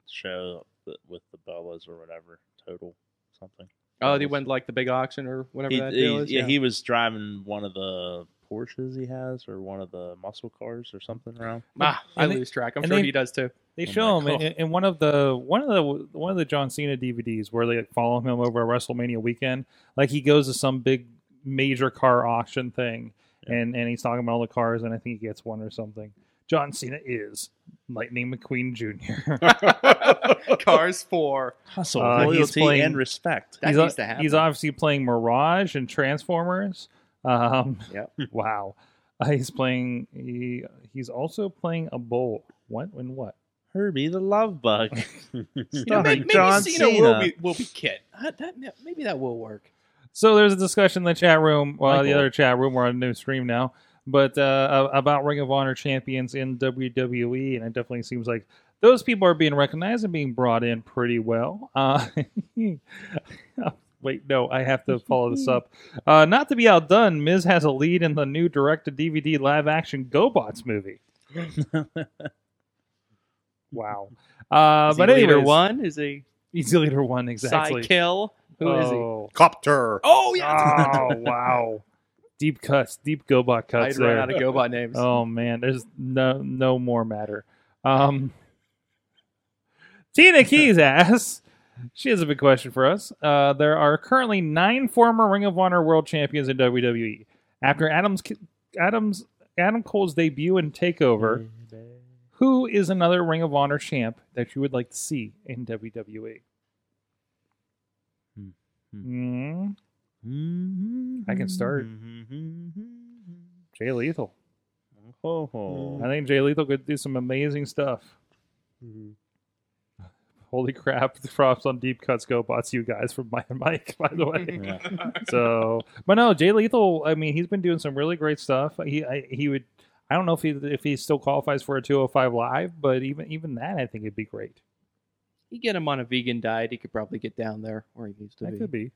show with the Bellas or whatever. Total something. Oh, they went like the big auction or whatever He, that deal he- is. yeah, he was driving one of the Porsches he has, or one of the muscle cars, or something around. Ah, I And they- lose track. I'm sure they- he does too. They Oh show him in, in one of the one of the one of the John Cena DVDs where they like, follow him over a WrestleMania weekend. Like he goes to some big major car auction thing, and and he's talking about all the cars, and I think he gets one or something. John Cena is Lightning McQueen Jr. Cars four. Hustle, Uh, he's loyalty, playing- and respect. That he's, needs to happen. he's obviously playing Mirage and Transformers. Um, Yep. wow. Uh, he's playing. He, he's also playing a bull. What and what? Herbie the Love Bug. You know, Starring maybe, maybe John Cena, Cena. will be will be KITT. That, that, maybe that will work. So there's a discussion in the chat room, well, the other chat room. We're on a new stream now, but uh, about Ring of Honor champions in WWE, and it definitely seems like those people are being recognized and being brought in pretty well. Uh, wait, no, I have to follow this up. Uh, not to be outdone, Miz has a lead in the new direct-to-DVD live-action GoBots movie. Wow. Uh, Is but he leader one is he he's leader one exactly. Cy-Kill? Who is he? oh. Cop-Tur. Oh yeah, oh wow deep cuts deep gobot I'd cuts run there out of GoBot names. oh man there's no no more matter um tina keys asks she has a big question for us uh there are currently nine former ring of honor world champions in wwe after adams adams adam cole's debut and takeover who is another ring of honor champ that you would like to see in wwe Hmm. Mm, I can start. Jay Lethal. Ho. I think Jay Lethal could do some amazing stuff. Holy crap! The props on deep cuts GoBots you guys from my Mike, by the way. Yeah. so, but no, Jay Lethal. I mean, he's been doing some really great stuff. He I, he would. I don't know if he if he still qualifies for a 205 live, but even even that, I think it'd be great. You get him on a vegan diet, he could probably get down there where he needs to That be. could be.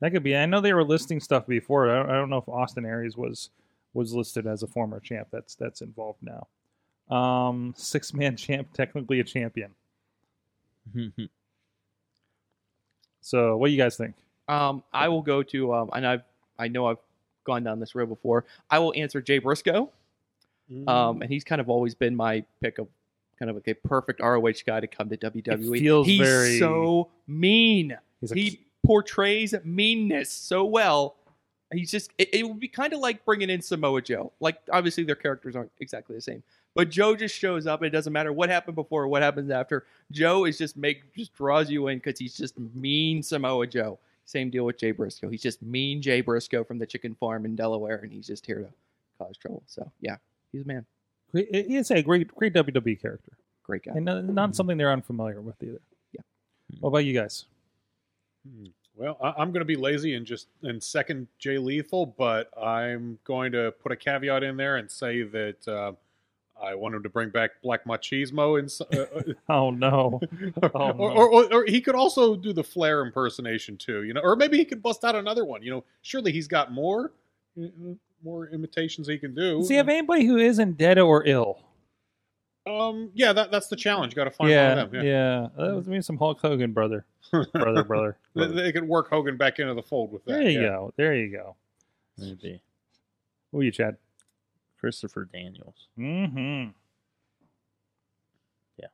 that could be. I know they were listing stuff before. I don't, I don't know if Austin Aries was was listed as a former champ. That's that's involved now. Um, six man champ, technically a champion. So, what do you guys think? Um, I will go to um, and I've I know I've gone down this road before. I will answer Jay Briscoe. Mm-hmm. Um, and he's kind of always been my pick of kind of like a perfect ROH guy to come to WWE. feels he's very- so mean. He portrays meanness so well. He's just it, it would be kind of like bringing in Samoa Joe. Like obviously their characters aren't exactly the same, but Joe just shows up. And it doesn't matter what happened before or what happens after. Joe is just make just draws you in because he's just mean Samoa Joe. Same deal with Jay Briscoe. He's just mean Jay Briscoe from the chicken farm in Delaware, and he's just here to cause trouble. So yeah, he's a man. Great- eh, He's a great, great WWE character, Great guy. and not, not something they're unfamiliar with either. Yeah. What about you guys? Hmm. Well, I, I'm going to be lazy and just and second Jay Lethal, but I'm going to put a caveat in there and say that uh, I want him to bring back Black Machismo, and s- uh, Oh no! uh, Oh, or, no. or, or, or he could also do the Flair impersonation too, you know, or maybe he could bust out another one. You know, surely he's got more uh, more imitations he can do. Does he have anybody who isn't dead or ill? Um, yeah, that, that's the challenge. Got to find yeah, one of them. yeah. yeah. That was maybe some Hulk Hogan brother, brother, brother. they, they could work Hogan back into the fold with that. There you yeah. go. There you go. Maybe Who are you, Chad? Christopher Daniels, Mm-hmm. Yeah.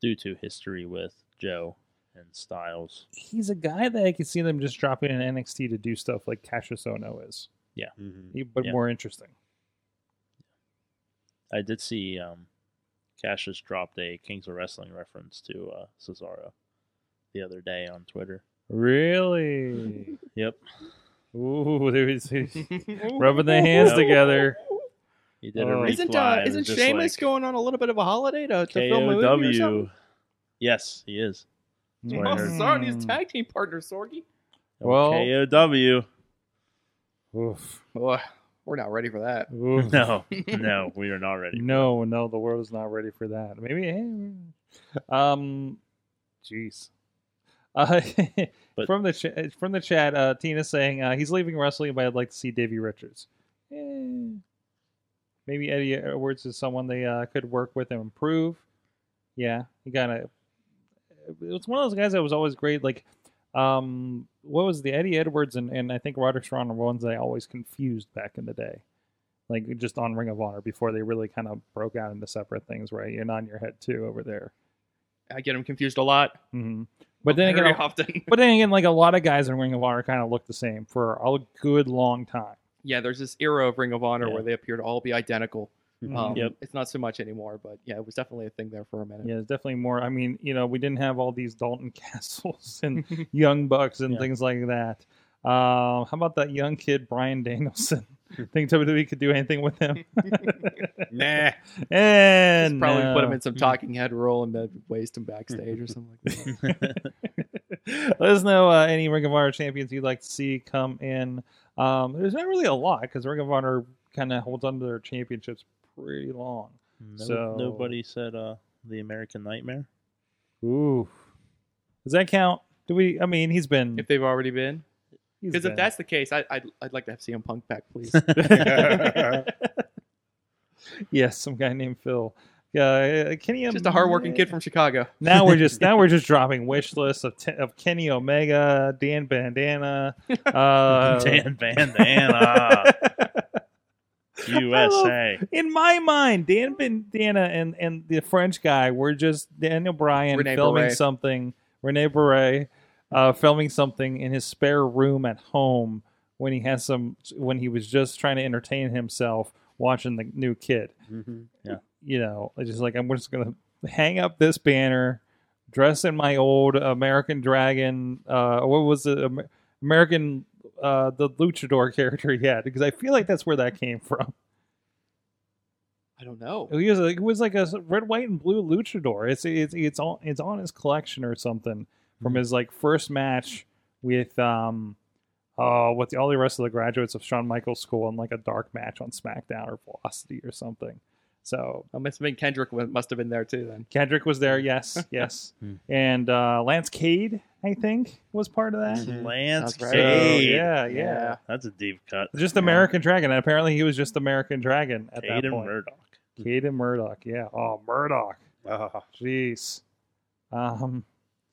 Due to history with Joe and Styles. He's a guy that I can see them just dropping in NXT to do stuff like Cassius Ohno is, Mhm. He- but Yeah. more interesting. I did see um, Cassius dropped a Kings of Wrestling reference to uh, Cesaro the other day on Twitter. Really? Yep, Ooh, there is rubbing their hands together. he did Oh. a reply. Isn't uh, isn't was Sheamus like, going on a little bit of a holiday to, to film a movie or something? Yes, he is. That's what Oh, heard. sorry, his tag team partner Sorgi. Well- KOW. Oof. Boy, we're not ready for that. Oof. No, no, we are not ready. No, no, the world is not ready for that. Maybe, eh, um, jeez. Uh, But- from the ch- from the chat, uh, Tina saying uh, he's leaving wrestling, but I'd like to see Davey Richards. Eh, maybe Eddie Edwards is someone they uh, could work with and improve. Yeah, he kind of. It's one of those guys that was always great. Like, um, what was the Eddie Edwards and, and I think Roderick Strong were ones I always confused back in the day, like just on Ring of Honor before they really kind of broke out into separate things. Right, you're nodding your head too over there. I get them confused a lot. hmm But then very again, often. but then again, like a lot of guys in Ring of Honor kind of look the same for a good long time. yeah, there's this era of Ring of Honor Yeah. where they appear to all be identical. Um, Yep. It's not so much anymore, but yeah, it was definitely a thing there for a minute. Yeah, it's definitely more. I mean, you know, we didn't have all these Dalton Castles and Young Bucks and Yeah. things like that. Uh, how about that young kid Bryan Danielson? Think WWE could do anything with him? Nah. and Just probably put him in some talking head role and then waste him backstage or something like that. Let us know uh, any Ring of Honor champions you'd like to see come in. Um, there's not really a lot because Ring of Honor kind of holds on to their championships pretty long. No, So- Nobody said uh, the American Nightmare. Ooh, does that count? Do we? I mean, he's been. if they've already been. Because if that's the case, I, I'd, I'd like to have CM Punk back, please. yes, some guy named Phil. Uh, Kenny, Just a hardworking kid from Chicago. Now we're just now we're just dropping wish lists of te- of Kenny Omega, Dan Bandana, uh, Dan Bandana, USA. In my mind, Dan Bandana and and the French guy were just Daniel Bryan Rene filming Beret. something, Rene Beret, uh, filming something in his spare room at home when he has some when he was just trying to entertain himself watching the new kid. Mhm. you know, it's just like I'm just gonna hang up this banner, dress in my old American Dragon. Uh, what was it? American, uh, the luchador character he had, because I feel like that's where that came from. I don't know. He was like, it was like a red, white, and blue luchador. It's it's it's on it's on his collection or something from his like first match with um. Uh, with the, all the rest of the graduates of Shawn Michaels school in like a dark match on SmackDown or Velocity or something. So I must have been Kendrick must have been there too then. Kendrick was there, yes, yes, Hmm. and uh, Lance Cade, I think, was part of that. Lance That's right. So, Cade. yeah, yeah, That's a deep cut. just American Dragon. And apparently, he was just American Dragon at Cade that and point. Murdoch. Cade and Murdoch, yeah. Oh, Murdoch, Ah. jeez. Um,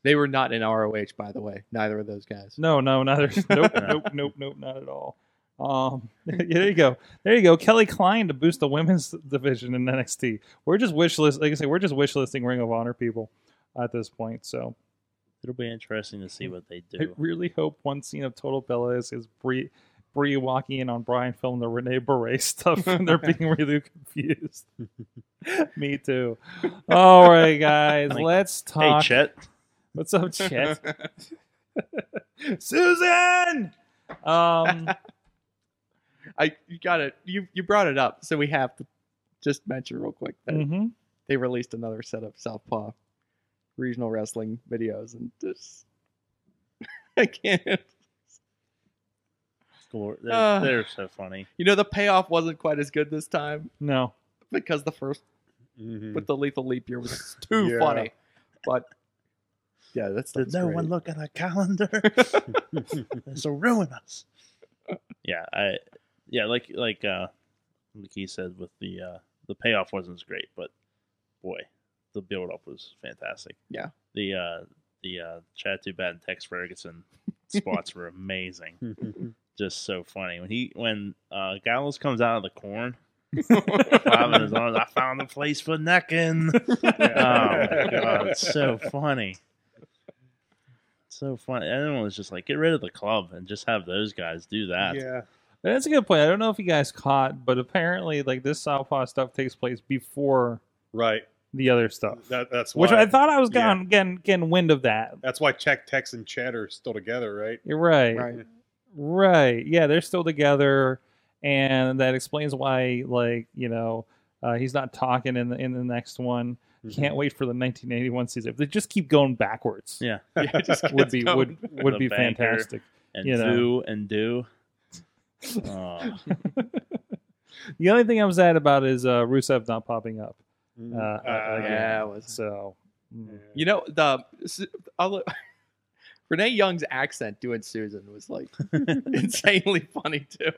They were not in ROH, by the way. Neither of those guys. no, no, neither. Nope, nope, nope, nope, not at all. Um, yeah, there you go. There you go. Kelly Klein to boost the women's division in NXT. We're just wish list, like I say, we're just wish listing Ring of Honor people at this point. So It'll be interesting to see what they do. I really hope one scene of Total Bellas is is Brie, Brie walking in on Brian filming the Renee Beret stuff and they're being really confused. Me too. All right, guys, Like, let's talk. Hey, talk. Chet. What's up, Chet? Susan. Um, I you got it. You you brought it up, so we have to just mention real quick that mhm. they released another set of Southpaw regional wrestling videos, and just I can't. Glor- They're, Uh. they're so funny. You know, the payoff wasn't quite as good this time No. because the first Mhm. with the lethal leap year was too Yeah. funny, but yeah, that's Did no one look at a calendar? this will ruin us. Yeah, I yeah, like like uh like he said with the uh the payoff wasn't as great, but boy, the build up was fantastic. Yeah. The uh the uh Chad Too Bad and Tex Ferguson spots were amazing. Just so funny. When he when uh Gallows comes out of the corn flapping his arms, I found a place for necking. Oh my god, it's so funny. So funny. Everyone was just like, get rid of the club and just have those guys do that. yeah. That's a good point. I don't know if you guys caught, but apparently, like this Southpaw stuff takes place before Right. The other stuff, That, that's why. which I thought I was yeah. getting, getting getting wind of that. That's why Czech, Tex, and Chad are still together, right? You're right. right. Right. Yeah, they're still together, and that explains why, like, you know, uh, he's not talking in the in the next one. Can't wait for the 1981 season. If they just keep going backwards, Yeah. Yeah, just would be would would be fantastic. And You know. do and do. Oh, The only thing I'm sad about is uh, Rusev not popping up. Mhm. Uh, uh, Ah. Yeah, it was. So, mm. You know the I'll, Renee Young's accent doing Susan was like insanely funny too.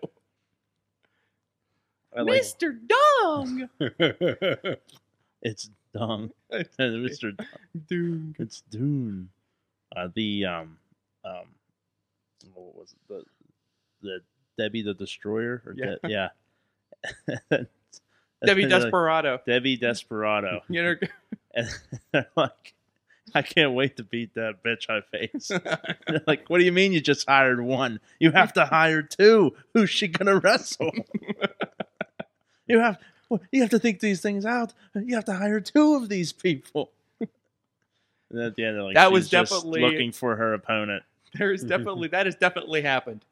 I like Mr. Dong. it's dung. Mr. Dude. It's Dune. Uh, the um um what was it? The, the Debbie the Destroyer? Or Yeah. De- yeah. Debbie Desperado. Debbie Desperado. You know, and they're like, I can't wait to beat that bitch I face. Like, what do you mean you just hired one? You have to hire two. Who's she gonna wrestle? you have you have to think these things out. You have to hire two of these people. And at the end, like, That was definitely- looking for her opponent. there's definitely that has definitely happened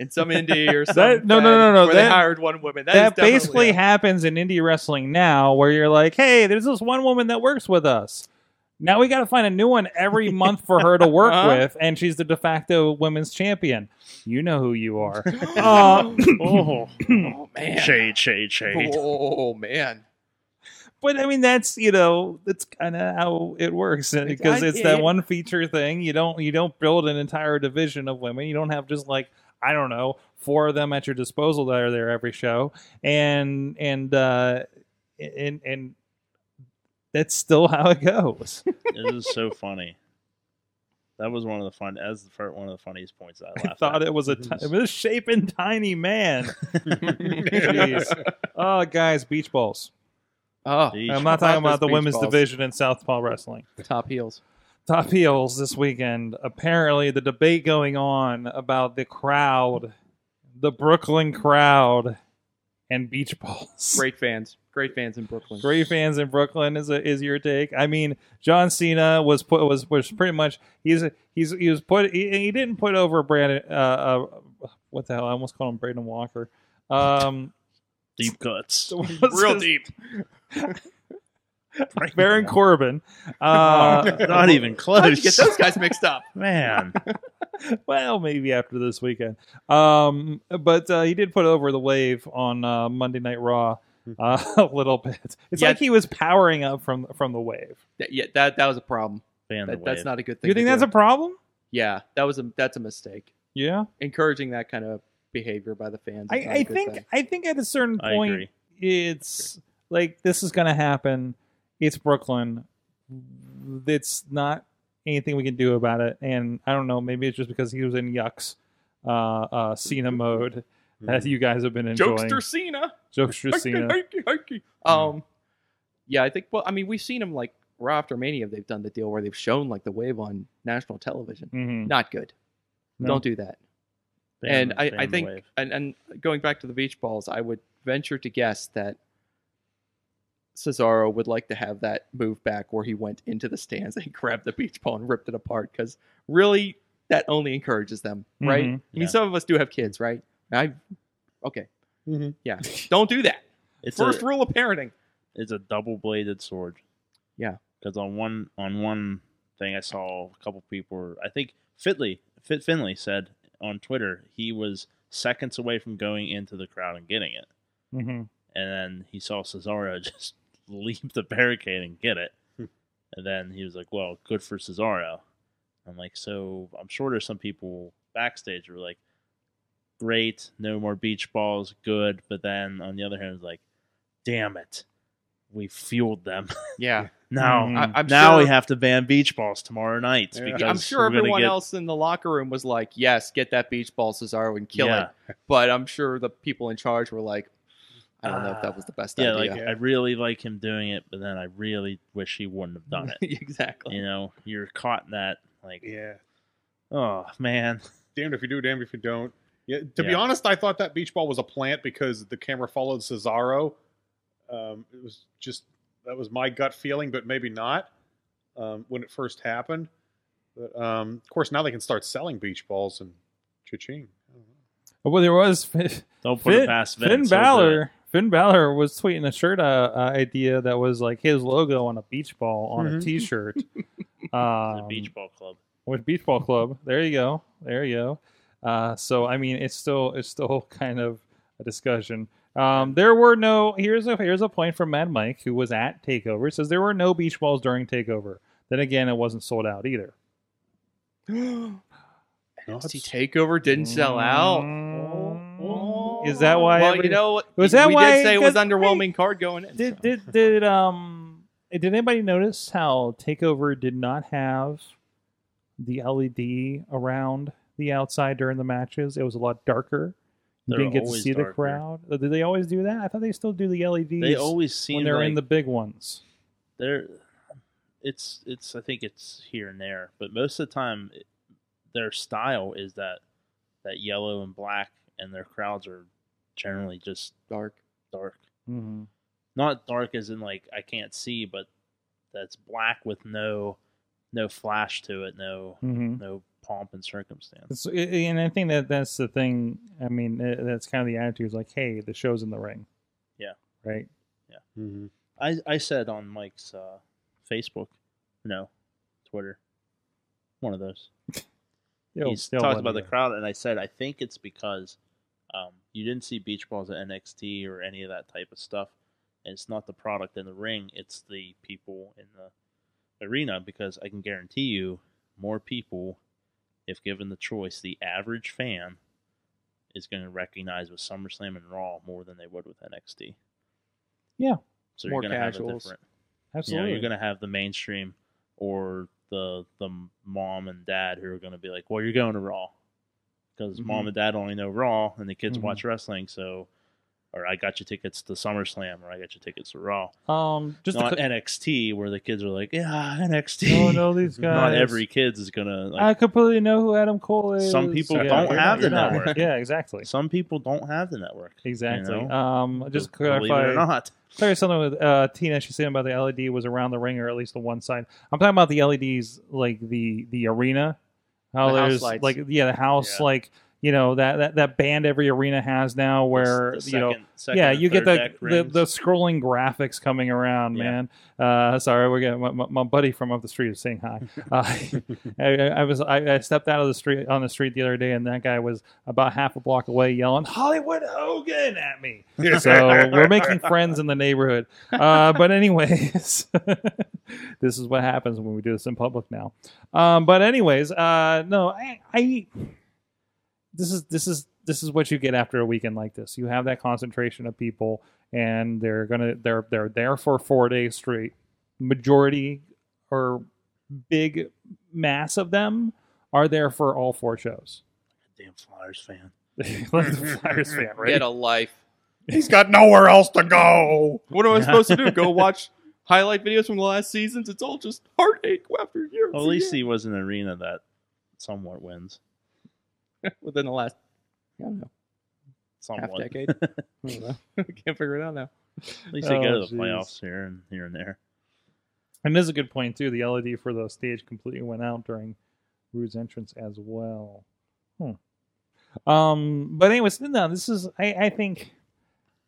in some indie or some That- no, no, no, no, where they that- hired one woman. That, that is definitely basically happened. happens in indie wrestling now, where you're like, hey, there's this one woman that works with us. Now we got to find a new one every month for her to work Uh-huh. with, and she's the de facto women's champion. You know who you are. uh, Oh, oh man, shade, shade, shade. oh man. but I mean, that's you know, that's kind of how it works because I- it's yeah, that yeah. one feature thing. You don't you don't build an entire division of women. You don't have just like I don't know four of them at your disposal that are there every show, and and uh, and and that's still how it goes. It is so funny. That was one of the fun. As the fir- one of the funniest points I I thought at. it was a t- it was a shaping tiny man. Jeez. Oh, guys, beach balls. Oh, Jeez. I'm not talking about about the women's balls? division in Southpaw Wrestling. top heels. Top heels this weekend. Apparently, the debate going on about the crowd, the Brooklyn crowd, and beach balls. Great fans. Great fans in Brooklyn. Great fans in Brooklyn is a, is your take. I mean, John Cena was put was was pretty much he's he's he was put he, he didn't put over Brandon uh, uh what the hell I almost called him Brandon Walker. Um, deep cuts. Real his- deep. Baron Corbin. Uh, Not even How'd you close. get those guys mixed up? Man, well, maybe after this weekend. Um, but uh, he did put over the wave on uh, Monday Night Raw uh, a little bit. It's Yeah. like he was powering up from from the wave. That- yeah, that that was a problem. That, that's wave. not a good thing. You to think that's do. a problem? yeah? That was a that's a mistake. Yeah, Encouraging that kind of behavior by the fans. I, is not a I good think thing. I think at a certain point it's like this is going to happen. It's Brooklyn. It's not anything we can do about it. And I don't know. Maybe it's just because he was in Yuck's uh, uh, Cena mode that you guys have been enjoying. Jokester Cena. Jokester Cena. Hikey, hikey, hikey. Um, yeah, I think. Well, I mean, we've seen him like Raw after Mania. They've done the deal where they've shown like the wave on national television. Mhm. Not good. No. Don't do that. Fan and I, I think, and, and going back to the beach balls, I would venture to guess that Cesaro would like to have that move back where he went into the stands and grabbed the beach ball and ripped it apart because really that only encourages them, right? Mhm. I mean, Yeah. some of us do have kids, right? I, okay, Mhm. yeah, don't do that. It's First a, rule of parenting. it's a double bladed sword. Yeah. Because on one on one thing I saw a couple people I think Fitley Fit Finley said on Twitter he was seconds away from going into the crowd and getting it. Mhm. And then he saw Cesaro just leap the barricade and get it. And then he was like, Well, good for Cesaro. I'm like, so I'm sure there's some people backstage who are like, Great, no more beach balls, good. But then on the other hand, it's like, damn it. We fueled them. Yeah, Now, Mhm. I, I'm now sure, we have to ban beach balls tomorrow night Yeah. because I'm sure everyone get- else in the locker room was like, "Yes, get that beach ball, Cesaro, and kill yeah, it." But I'm sure the people in charge were like, "I don't know if that was the best yeah, idea." like Yeah. I really like him doing it, but then I really wish he wouldn't have done it. exactly. you know, you're caught in that like, Yeah. oh man, Damned if you do, damned if you don't. Yeah. To be Yeah. honest, I thought that beach ball was a plant because the camera followed Cesaro. Um, it was just that was my gut feeling, but maybe not um, when it first happened. But um, of course, now they can start selling beach balls and cha-ching. I don't know. Well, there was Finn, don't put it past Vince. Finn he'll. Balor. Finn Balor was tweeting a shirt uh, uh, idea that was like his logo on a beach ball on a Mhm. T-shirt. The um, beach ball club. with Beach Ball Club. There you go. There you go. Uh, so I mean, it's still it's still kind of a discussion. Um, there were no here's a here's a point from Mad Mike who was at Takeover. It says there were no beach balls during Takeover. Then again, it wasn't sold out either. NXT Takeover didn't sell out. Mm. Is that why? Well, everybody- you know what? Was that we why- did say it was 'cause- underwhelming card going in. did so. did did um did anybody notice how Takeover did not have the LED around the outside during the matches. It was a lot darker. You They're didn't get to always see the crowd. Uh, Did they always do that? I thought they still do the LEDs They always seem when they're like in the big ones. they're it's it's I think it's here and there, but most of the time it, their style is that that yellow and black, and their crowds are generally just Dark. dark. Mm-hmm. Not dark as in like I can't see, but that's black with no no flash to it, no Mm-hmm. no pomp and circumstance. It's, and I think that that's the thing. I mean, uh, that's kind of the attitude. Is like, hey, the show's in the ring. Yeah. Right. Mhm. I I said on Mike's uh, Facebook, no, Twitter, one of those. They'll- He's talked about the crowd, and I said I think it's because um, you didn't see beach balls at NXT or any of that type of stuff. And it's not the product in the ring; it's the people in the arena. Because I can guarantee you, more people, if given the choice, the average fan is going to recognize with SummerSlam and Raw more than they would with NXT. Yeah. so More you're going to have a different Absolutely. you know, you're going to have the mainstream or the the mom and dad who are going to be like, "Well, you're going to Raw because Mhm. mom and dad only know Raw, and the kids Mhm. watch wrestling." So, or I got you tickets to SummerSlam, or I got you tickets to Raw. um, just Not cl- NXT, where the kids are like, "Yeah, NXT." oh no, these guys. Not every kids is gonna. Like, I completely know who Adam Cole is. Some people Yeah, don't have not- the you're not. network. Yeah, exactly. some people don't have the network. Exactly. You know? Um, just it clarify, or not. clarify something with uh, Tina. She's saying about the LED was around the ring or at least the one side. I'm talking about the LEDs, like the the arena. How The there's like yeah, the house Yeah. like you know that, that that band every arena has now where The you know second- second yeah you get the, the the scrolling graphics coming around Yeah. man. Uh sorry we're getting my, my, my buddy from up the street is saying hi. Uh, I, I was I, I stepped out of the street on the street the other day and that guy was about half a block away yelling hollywood hogan at me. So we're making friends in the neighborhood. Uh but anyways this is what happens when we do this in public now um but anyways uh no i i this is this is this is what you get after a weekend like this. You have that concentration of people, and they're gonna they're they're there for four days straight. Majority or big mass of them are there for all four shows. Damn Flyers fan. Flyers fan, right? Get a life. He's got nowhere else to go. What am I supposed to do? Go watch highlight videos from the last seasons? It's all just heartache after year. Well, at least year. he was in an arena that somewhat wins. within the last I don't know Somewhat. half decade. I don't know. I can't figure it out now. At least they Oh, go to the jeez. playoffs here and here and there. And this is a good point too. The LED for the stage completely went out during Roode's entrance as well. Hmm. Um, but anyways, no, this is I, I think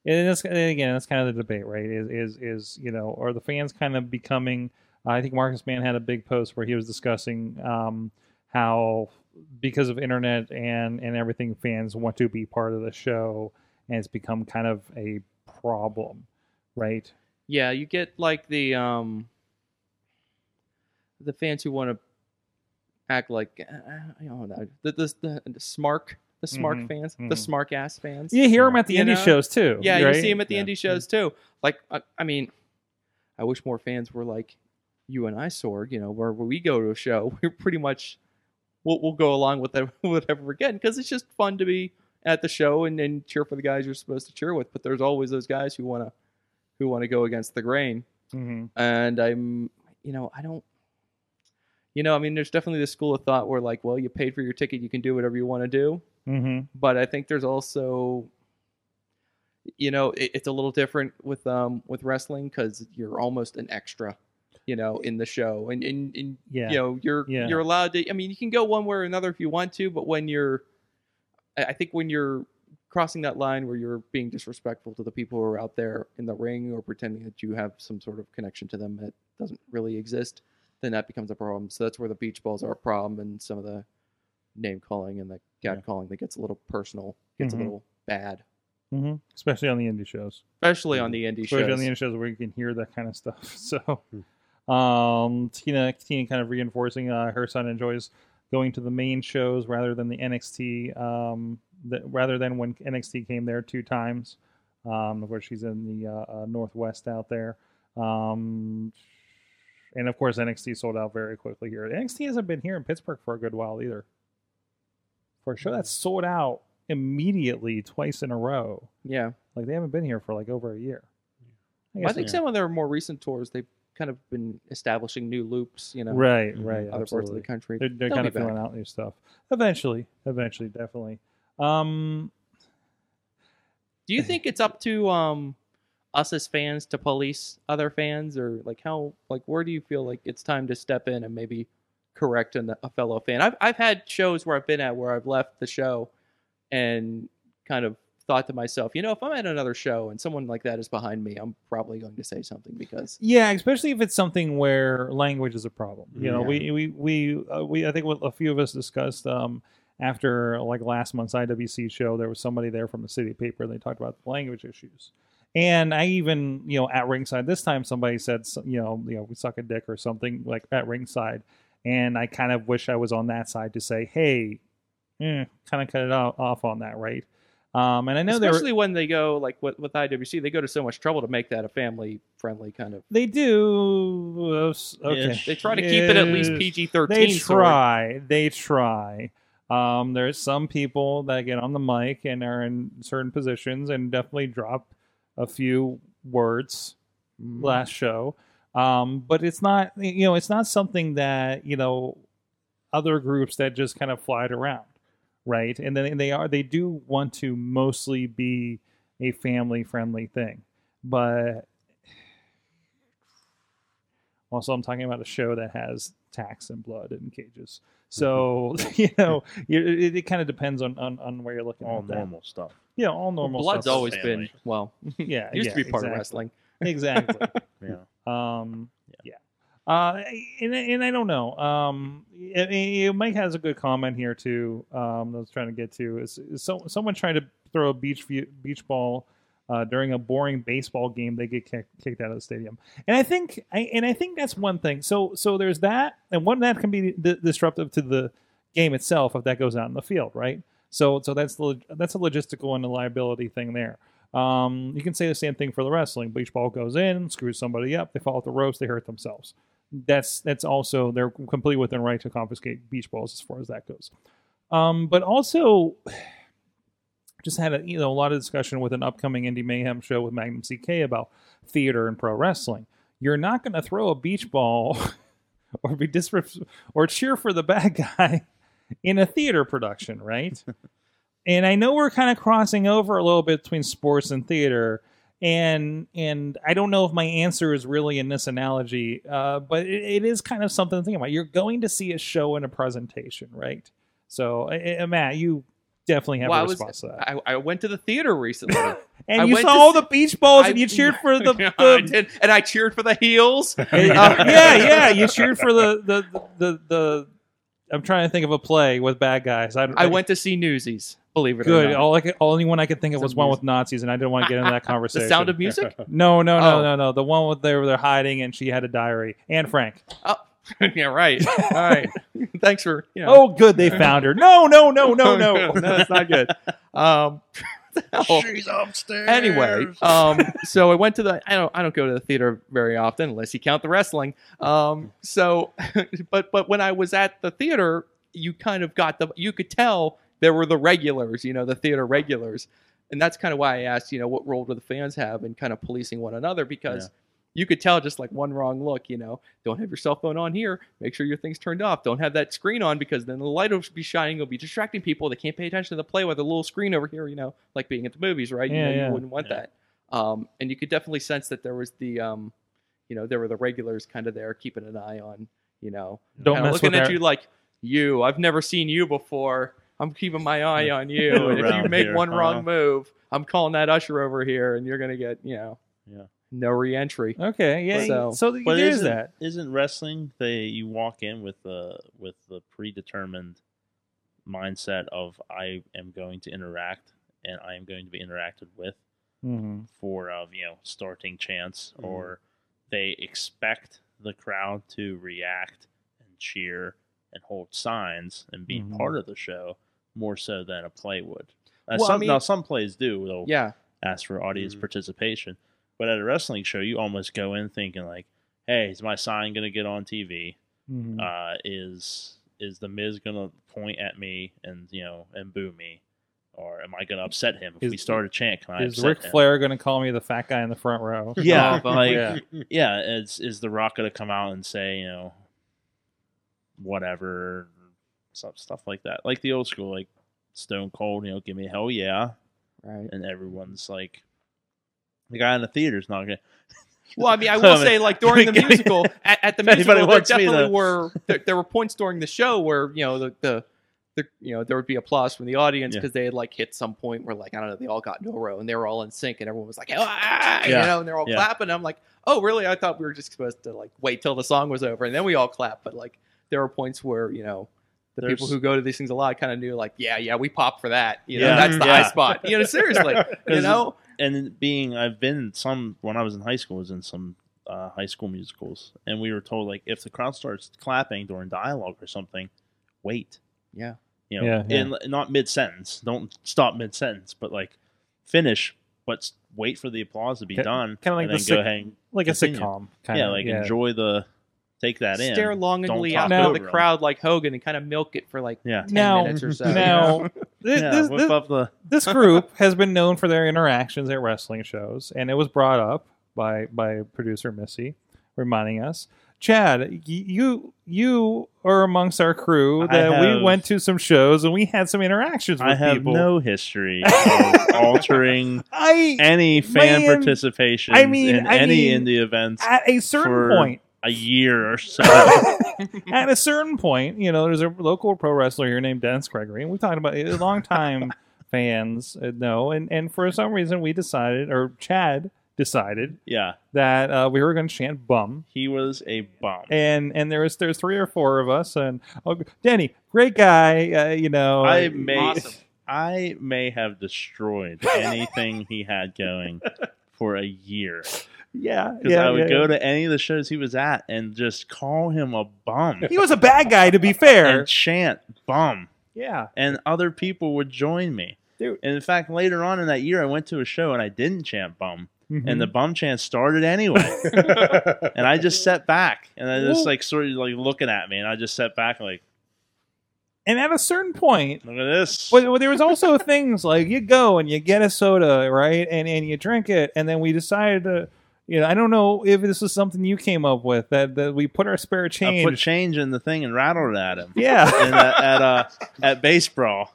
and and again that's kind of the debate, right? Is is is you know, are the fans kind of becoming? I think Marcus Mann had a big post where he was discussing um, how because of internet and and everything, fans want to be part of the show, and it's become kind of a problem, right? Yeah, you get like the um the fans who want to act like uh, I don't know the the, the, the smark the smart Mhm, fans mhm. the smark ass fans. You hear them at the You indie know? shows too. Yeah, right? you see them at the Yeah. indie shows too. Like, I, I mean, I wish more fans were like you and I, Sorg. You know, where, where we go to a show, we're pretty much we'll, we'll go along with whatever, whatever we're getting because it's just fun to be at the show and, and cheer for the guys you're supposed to cheer with. But there's always those guys who want to who want to go against the grain, Mhm. and I'm, you know, I don't. You know, I mean, there's definitely this school of thought where, like, well, you paid for your ticket, you can do whatever you want to do Mhm. but I think there's also, you know, it, it's a little different with um with wrestling because you're almost an extra, you know, in the show, and and, and Yeah. you know you're Yeah. you're allowed to. I mean, you can go one way or another if you want to, but when you're, I think when you're crossing that line where you're being disrespectful to the people who are out there in the ring or pretending that you have some sort of connection to them that doesn't really exist, then that becomes a problem. So that's where the beach balls are a problem, and some of the name calling and the cat Yeah. calling that gets a little personal, gets Mhm. a little bad, hmm Especially on the indie shows. especially on the indie Especially shows. on the indie shows where you can hear that kind of stuff. So, um, Tina, Tina kind of reinforcing uh, her son enjoys going to the main shows rather than the NXT. Um, that rather than when NXT came there two times. Um, of course, she's in the uh, uh, Northwest out there. Um, and of course, NXT sold out very quickly here. NXT hasn't been here in Pittsburgh for a good while either. For a show that's sold out immediately twice in a row. Yeah, Like they haven't been here for like over a year. I I, think some of their more recent tours they've kind of been establishing new loops. You know, right, right, other parts of the country. They're, they're kind of filling out new stuff. Eventually, eventually, definitely. Um, Do you think it's up to um us as fans to police other fans, or like how like where do you feel like it's time to step in and maybe correct an, a fellow fan? I've I've had shows where I've been at where I've left the show and kind of thought to myself, you know, if I'm at another show and someone like that is behind me, I'm probably going to say something because Yeah, especially if it's something where language is a problem. You know, Yeah. we we we uh, we I think what a few of us discussed um, after like last month's IWC show, there was somebody there from the city paper, and they talked about the language issues. And I even, you know, at ringside this time, somebody said, you know, you know, we suck a dick or something like at ringside, and I kind of wish I was on that side to say, hey, eh, kind of cut it off, on that, right? Um, and I know there were- especially when they go like with, with IWC, they go to so much trouble to make that a family friendly kind of. they do. Okay, Ish. They try to keep it at least PG thirteen. They try. They try. Um, there's some people that get on the mic and are in certain positions and definitely drop a few words last show. Um, but it's not, you know, it's not something that you know other groups that just kind of fly it around, right? And then they are they do want to mostly be a family friendly thing, but also I'm talking about a show that has tax and blood and cages. So you know, it, it kind of depends on, on on where you're looking. All at that. normal stuff. Yeah, all normal. Blood's stuff. always family. been well. yeah, used yeah, to be part exactly. of wrestling. Exactly. Yeah. Um, yeah. Uh, and, and I don't know. Um, I- I- Mike has a good comment here too. Um, that I was trying to get to is, is so, someone trying to throw a beach view, beach ball uh, during a boring baseball game, they get kicked, kicked out of the stadium. And I think, I, and I think that's one thing. So, so there's that, and one that can be di- disruptive to the game itself if that goes out in the field, right? So, so that's the that's a logistical and a liability thing there. Um, you can say the same thing for the wrestling. Beach ball goes in, screws somebody up, they fall off the ropes, they hurt themselves. That's that's also they're completely within right to confiscate beach balls as far as that goes. Um, but also, just had a you know a lot of discussion with an upcoming Indie Mayhem show with Magnum CK about theater and pro wrestling. You're not going to throw a beach ball or be disres- or cheer for the bad guy in a theater production, right? And I know we're kind of crossing over a little bit between sports and theater, and and I don't know if my answer is really in this analogy, uh, but it, it is kind of something to think about. You're going to see a show and a presentation, right? So, uh, Matt, you definitely have Well, I a was- response to that. I, I went to the theater recently. and I you saw all see- the beach balls, I- and you cheered for the, the I did, and I cheered for the heels. Uh, yeah, yeah, you cheered for the the the the. I'm trying to think of a play with bad guys. I, don't- I went to see Newsies. Believe it or good. not. All I could, only one I could think of was one with Nazis, and I didn't want to get into that conversation. the Sound of Music. No, no, no, Oh. no, no. The one with they were they're hiding, and she had a diary. And Frank. Oh, yeah, right. All right. Thanks for you know. Oh, good, they found her. No, no, no, no, no. no, that's not good. Um, what the hell? She's upstairs. anyway, um, so I went to the. I don't. I don't go to the theater very often unless you count the wrestling. Um, so, but but when I was at the theater, you kind of got the. You could tell there were the regulars. You know, the theater regulars, and that's kind of why I asked. You know, what role do the fans have in kind of policing one another because. Yeah. You could tell just like one wrong look, you know. Don't have your cell phone on here. Make sure your thing's turned off. Don't have that screen on because then the light will be shining. It'll be distracting people. They can't pay attention to the play with a little screen over here, you know, like being at the movies, right? you Yeah, know, yeah. you wouldn't want that. Um, and you could definitely sense that there was the, um, you know, there were the regulars kind of there keeping an eye on, you know, Don't looking at her. you like you. I've never seen you before. I'm keeping my eye on you. and if you make here, one huh? wrong move, I'm calling that usher over here, and you're gonna get, you know, Yeah. no reentry. Okay, yeah. So- So, But there's isn't, that. isn't wrestling they you walk in with the with the predetermined mindset of I am going to interact and I am going to be interacted with hmm for of you know starting chance Mm-hmm. or they expect the crowd to react and cheer and hold signs and be Mhm. part of the show more so than a play would. Now, Well, I some, mean- now some plays do. They'll Yeah, ask for audience Mhm. participation. But at a wrestling show, you almost go in thinking like, "Hey, is my sign going to get on TV? hmm Uh, is is the Miz gonna point at me and you know and boo me, or am I gonna upset him if Is- we start a chant? Can I Is upset Ric him? Flair going to call me the fat guy in the front row? Yeah, Oh, like yeah. yeah, is is the Rock gonna come out and say you know whatever stuff stuff like that, like the old school, like Stone Cold, you know, give me hell yeah, Right. and everyone's like, the guy in the theater's not gonna. Well, I mean, I will Um, say, like during the musical, at, at the musical, there definitely were there, there were points during the show where you know the the, the you know there would be applause from the audience Yeah. because they had like hit some point where like I don't know they all got into a row and they were all in sync and everyone was like ah, you Yeah. know and they're all Yeah. clapping. I'm like, oh really? I thought we were just supposed to like wait till the song was over and then we all clap. But like there were points where you know. The people who go to these things a lot kind of knew, like, yeah, yeah, we pop for that. You know, Yeah. that's the Yeah. high spot. You know, seriously, you know, and being I've been some when I was in high school was in some uh, high school musicals and we were told like if the crowd starts clapping during dialogue or something, wait. Yeah. You know, Yeah, yeah. in not mid sentence. Don't stop mid sentence, but like finish, but wait for the applause to be Ki- done. kinda like the then go ahead like a sitcom. Kind yeah, of, like enjoy the take that in. stare longingly talk out over the 'em. crowd like Hogan and kind of milk it for like Yeah. 10 Now- minutes or so. Now, this, Yeah, this, this, the this group has been known for their interactions at wrestling shows, and it was brought up by by producer Missy, reminding us, Chad, you you are amongst our crew I that we went to some shows and we had some interactions with I have people. no history of altering I any fan Man, participation I mean- in I any mean, indie events at a certain for point. A year or so. at a certain point, you know, there's a local pro wrestler here named Dennis Gregory, and we talked about it. Long time fans uh, know, and and for some reason we decided, or Chad decided yeah, that uh, we were going to chant "bum," he was a bum. and and there was there's three or four of us, and oh, Denny, great guy, uh, you know. I may Awesome. I may have destroyed anything he had going for a year yeah, because yeah, I would yeah, go yeah. to any of the shows he was at and just call him a bum He was a bad guy, to be fair. and chant bum, yeah, and other people would join me. Dude. And in fact, later on in that year, I went to a show and I didn't chant bum, Mhm. and the bum chant started anyway. and I just sat back, and I just Well- like sort of like looking at me, and I just sat back like, and at a certain point, look at this. But, but there was also things like you go and you get a soda, right, and and you drink it, and then we decided to, you know, I don't know if this is something you came up with that that we put our spare I change. put change in the thing and rattled it at him. yeah, and at at, uh, at base brawl,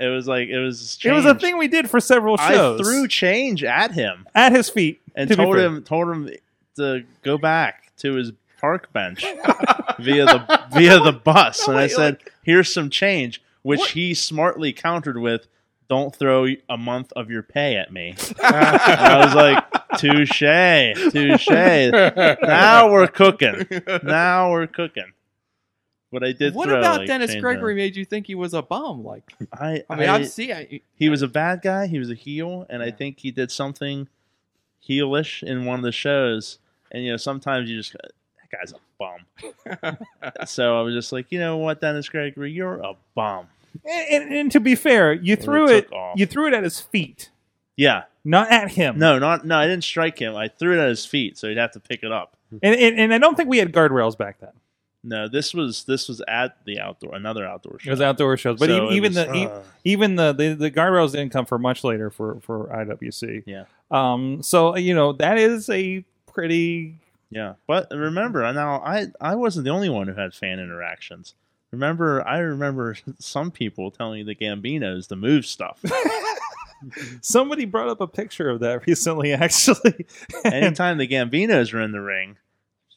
it was like it was. it was a thing we did for several shows. I threw change at him at his feet and to told him told him to go back to his park bench via the via the bus, and I wait, said, "Here's some change," which What? he smartly countered with, "Don't throw a month of your pay at me." I was like, "Touche, touche." Now we're cooking. Now we're cooking. But I did. what throw, about like, Dennis Gregory made you think he was a bum? Like, I, I mean, I, I, see. I, he was a bad guy. He was a heel, and I think he did something heelish in one of the shows. And you know, sometimes you just that guy's a bum. so I was just like, you know what, Dennis Gregory, you're a bum. And, and, and to be fair, you threw it it. You threw it at his feet, Yeah, not at him. no, not no. I didn't strike him. I threw it at his feet, so he'd have to pick it up. and, and and I don't think we had guardrails back then. No, this was this was at the outdoor, another outdoor show. It was outdoor shows, but So even, even was, the uh, even the, the the guardrails didn't come for much later for for IWC. Yeah. Um. So you know that is a pretty Yeah, but remember now, I I wasn't the only one who had fan interactions. Remember, I remember some people telling me the Gambinos to move stuff. Somebody brought up a picture of that recently, actually. Anytime the Gambinos were in the ring,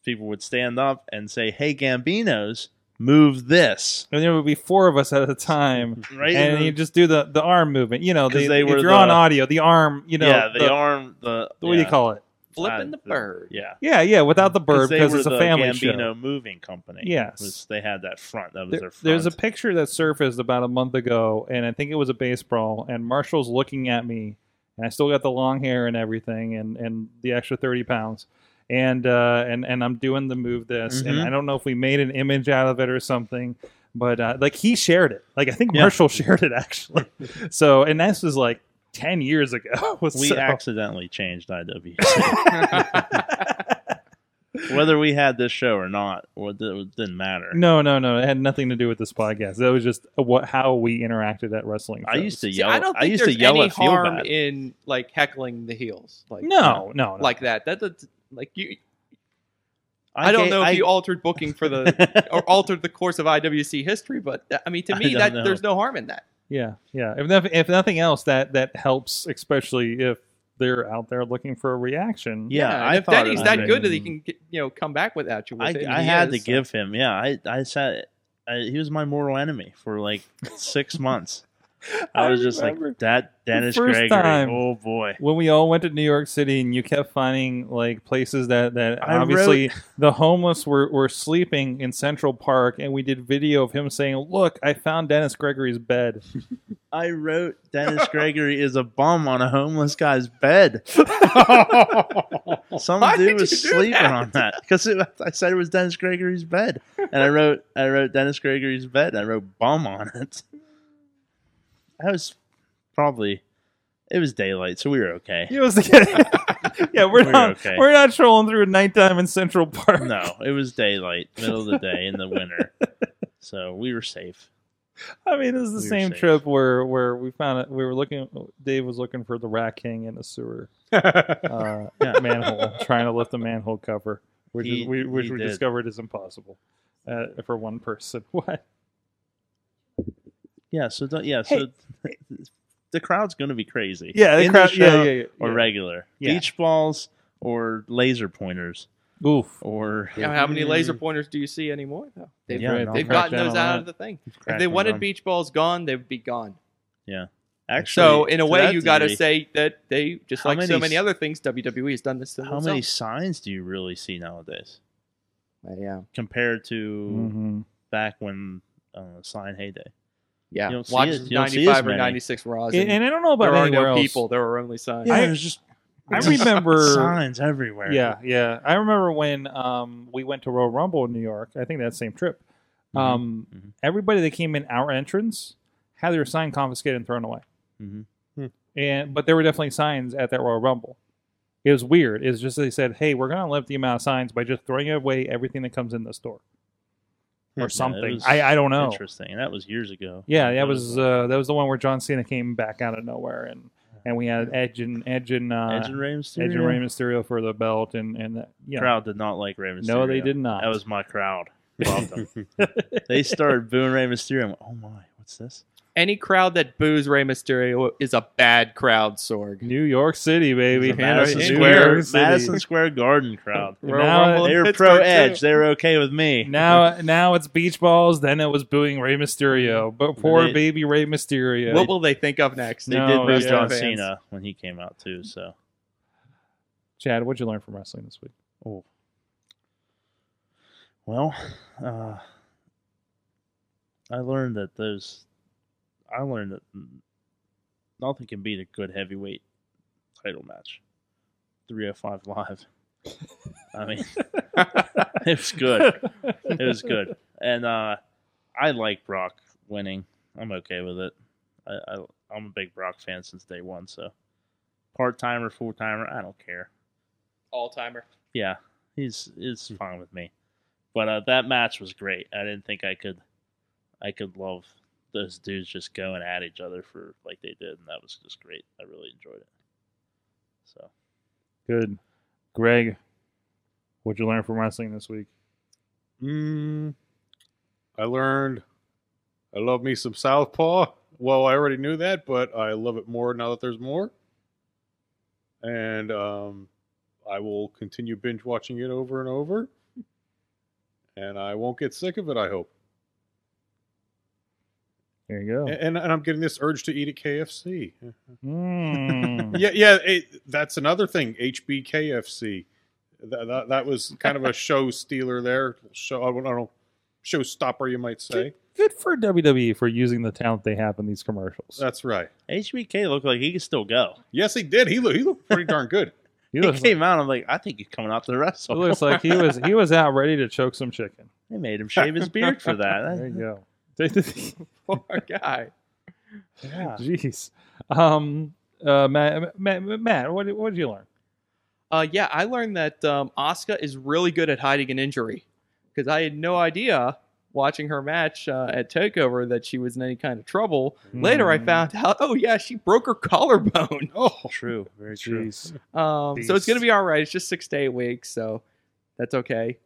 people would stand up and say, "Hey, Gambinos, move this!" and there would be four of us at a time, Right? and you just do the, the arm movement. You know. the, they if were you're on audio, the arm. You know, yeah, the, the, arm, the what do you call it? Flipping uh, the bird. Yeah, Yeah, yeah, without the bird because were it's a the family Gambino show. Moving Company. Yes. was, they had that front. That was There- their front. there's a picture that surfaced about a month ago, and I think it was a baseball. And Marshall's looking at me, and I still got the long hair and everything, and and the extra thirty pounds, and uh, and and I'm doing the move this, and Mhm. I don't know if we made an image out of it or something, but uh, like he shared it. Like I think Yeah. Marshall shared it actually. so and this was like ten years ago. we so- accidentally changed IWC. Whether we had this show or not, or it didn't matter. No, no, no. It had nothing to do with this podcast. That was just what how we interacted at wrestling. I used to shows. See, yell. I don't I think used to there's yell any at Feel harm Bad. in like heckling the heels. Like No, no, no. like that. That that's like you. I, don't know if I- you altered booking for the or altered the course of IWC history, but I mean, to me, that know. there's no harm in that. Yeah, yeah. If nothing, if nothing else, that that helps, especially if they're out there looking for a reaction. Yeah, and I if thought Denny's that was good that he can get, you know come back with at you. With I, it, I he had to so- uh, give him. Yeah, I I said I, he was my mortal enemy for like six months. I was just like that Dennis first Gregory. time. Oh boy. when we all went to New York City and you kept finding like places that that I obviously the homeless were, were sleeping in Central Park and we did video of him saying, "Look, I found Dennis Gregory's bed." I wrote Dennis Gregory is a bum on a homeless guy's bed. Some Why dude was sleeping that? on that because I said it was Dennis Gregory's bed, and I wrote I wrote Dennis Gregory's bed. And I wrote bum on it. I was probably it was daylight, so we were okay. It was yeah, we're We were not okay. we're not trolling through nighttime in Central Park. No, it was daylight, middle of the day in the winter, so we were safe. I mean, this is the We same trip where where we found it. We were looking. Dave was looking for the Rat King in a sewer uh, manhole, trying to lift the manhole cover, which He- is we, which we did. discovered is impossible uh, for one person. What? Yeah, so don't, yeah, so the crowd's going to be crazy. Yeah, the In crowd. show yeah, yeah, yeah. or yeah. regular Yeah. beach balls or laser pointers Oof. or You know, how many laser pointers do you see anymore? Though they've, Yeah, they've gotten those out of the thing. If they wanted down. beach balls gone, they would be gone. Yeah. Actually, So in a way, you got to say that they just How like so many many other things. WWE has done this to how many signs do you really see nowadays Uh, yeah, compared to Mhm. back when uh, sign heyday? Yeah. You don't see Watch it- you don't see ninety-five or ninety-six Raws. And, And, and I don't know about there are no else. people. There were only signs. Yeah, I- there's just I remember signs everywhere. Yeah, yeah. I remember when um, we went to Royal Rumble in New York. I think that same trip. Mhm. Um, Mhm. Everybody that came in our entrance had their sign confiscated and thrown away. Mhm. And but there were definitely signs at that Royal Rumble. It was weird. It's just they said, "Hey, we're going to limit the amount of signs by just throwing away everything that comes in the store Yeah, or it something." I I don't know. Interesting. That was years ago. Yeah, that was uh, that was the one where John Cena came back out of nowhere and. And we had Edge and Edge and uh, Edge and Rey Mysterio. Edge and Rey Mysterio for the belt, and and the, you know, crowd did not like Rey Mysterio. no, they did not. That was my crowd. Loved them. they started booing Rey Mysterio. Went, oh my, what's this? Any crowd that boos Rey Mysterio is a bad crowd, Sorg. New York City, baby. The Madison New Square, York City. Madison Square Garden crowd. Now They were Pittsburgh, pro too. Edge. They were okay with me. Now, now it's beach balls. Then it was booing Rey Mysterio. But poor They- baby Rey Mysterio. What will they think of next? They No, did boo yeah. John Fans. Cena when he came out too. So Chad, what'd you learn from wrestling this week? Oh. Well, uh, I learned that those. I learned that nothing can beat a good heavyweight title match. 305 Live. I mean, it was good. It was good. And uh, I like Brock winning. I'm okay with it. I, I, I'm a big Brock fan since day one. So, part timer, full timer, I don't care All timer. yeah, he's is fine with me. But uh, that match was great. I didn't think I could, I could love those dudes just going at each other for like they did, and that was just great. I really enjoyed it. So Good. Greg, what'd you learn from wrestling this week? Mm, I learned I love me some Southpaw. Well, I already knew that, but I love it more now that there's more. And um, I will continue binge watching it over and over. And I won't get sick of it, I hope. There you go. And, and I'm getting this urge to eat at KFC. Mm. yeah, yeah. It, that's another thing. HBKFC. That, that, that was kind of a show stealer there. Show I don't know, showstopper you might say. Good for WWE for using the talent they have in these commercials. That's right. HBK looked like he could still go. Yes, he did. He looked he looked pretty darn good. he, He looks came like, out. I'm like, I think he's coming out to he wrestle. looks like he was he was out ready to choke some chicken. they made him shave his beard for that. There you go. Poor guy. Yeah. Jeez. Um, uh, Matt, Matt, Matt, what did, what did you learn? Uh, yeah, I learned that um, Asuka is really good at hiding an injury because I had no idea watching her match uh, at Takeover that she was in any kind of trouble. Later, I Mm. found out, oh yeah, she broke her collarbone. Oh, True, very true. Um, so it's gonna be all right. It's just six to eight weeks, so that's okay.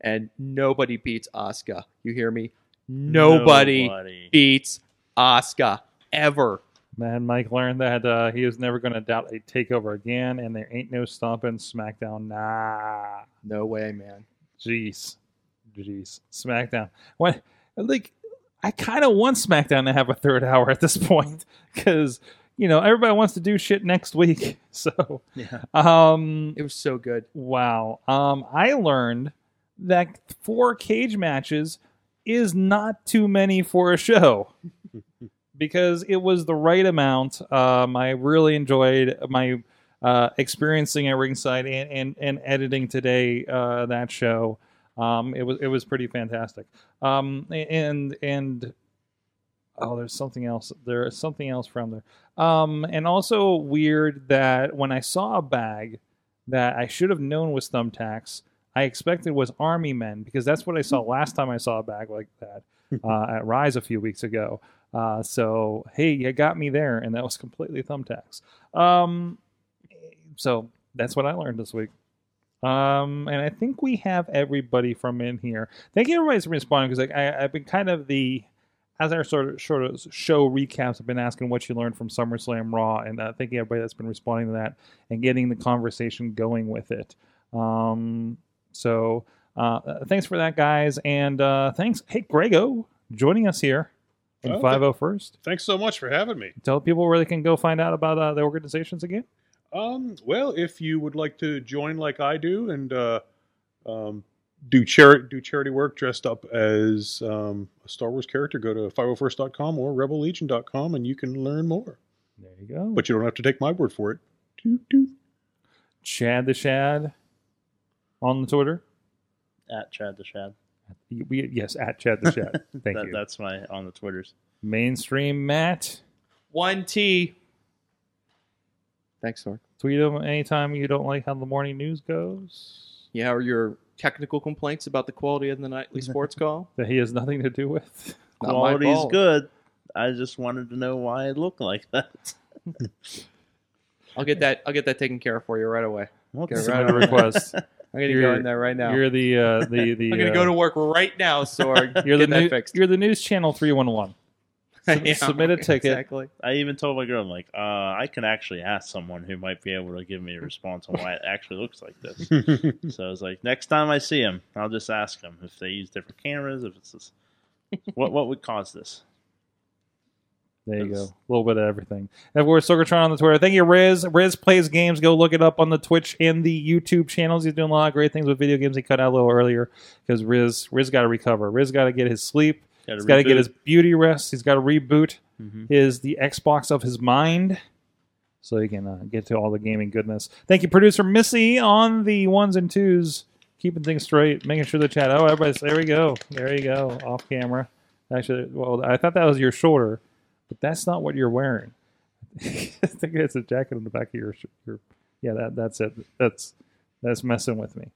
And nobody beats Asuka. You hear me? Nobody, Nobody. beats Asuka ever. Man, Mike learned that uh, he was never going to doubt a takeover again, and there ain't no stomping SmackDown. Nah. No way, man. Jeez. Jeez. SmackDown. What? Like, I kind of want SmackDown to have a third hour at this point because, you know, everybody wants to do shit next week. So, Yeah. um, It was so good. Wow. Um, I learned that four cage matches is not too many for a show because it was the right amount. Um, I really enjoyed my uh, experiencing at ringside and, and, and editing today uh, that show. Um, it was it was pretty fantastic. Um, and and oh, there's something else. There's something else from there. Um, and also weird that when I saw a bag that I should have known was thumbtacks, I expected was army men because that's what I saw last time I saw a bag like that uh, at Rise a few weeks ago. Uh, so hey, you got me there, and that was completely thumbtacks. Um, so that's what I learned this week. Um, and I think we have everybody from in here. Thank you everybody for responding because like, I, I've been kind of the as our sort of sort of show recaps, I've been asking what you learned from SummerSlam Raw, and uh, thank you everybody that's been responding to that and getting the conversation going with it. Um, so uh, thanks for that, guys, and uh, thanks, hey Greg-O, joining us here in Oh, Five O First. thanks so much for having me. Tell people where they can go find out about uh, the organizations again. Um, well, if you would like to join like I do and uh, um, do charity do charity work dressed up as um, a Star Wars character, go to 501st.com or rebellegion.com and you can learn more. There you go. But you don't have to take my word for it. Toot, toot. Chad the Shad on the Twitter. At Chad the Shad. We, yes, at Chad the Shad. Thank That, you. That's my on the Twitters. Mainstream Matt. One T. Thanks, Sorg. Tweet him anytime you don't like how the morning news goes. Yeah, or your technical complaints about the quality of the nightly sports call? That he has nothing to do with. Not my Quality's good. I just wanted to know why it looked like that. I'll get that. I'll get that taken care of for you right away. Okay. Okay, right on. request. I'm gonna You're- go in there right now. You're the uh, the the. I'm gonna uh, go to work right now, Sorg. You're the that new, fixed. You're the news channel three one one. Sub- Yeah, submit a ticket. Exactly. I even told my girl, I'm like, uh, I can actually ask someone who might be able to give me a response on why it actually looks like this. so I was like, next time I see him, I'll just ask them if they use different cameras, if it's this, what what would cause this. There you go. A little bit of everything. And of course, Sorgatron on the Twitter. Thank you, Rizz. Rizz plays games. Go look it up on the Twitch and the YouTube channels. He's doing a lot of great things with video games. He cut out a little earlier because Rizz Rizz got to recover. Rizz got to get his sleep. Gotta He's got to get his beauty rest. He's got to reboot Mhm. his the Xbox of his mind, so he can uh, get to all the gaming goodness. Thank you, producer Missy, on the ones and twos, keeping things straight, making sure the chat. Oh, everybody's there. We go. There you go. Off camera. Actually, well, I thought that was your shoulder, but that's not what you're wearing. I think it's a jacket on the back of your. your yeah, that that's it. That's that's messing with me.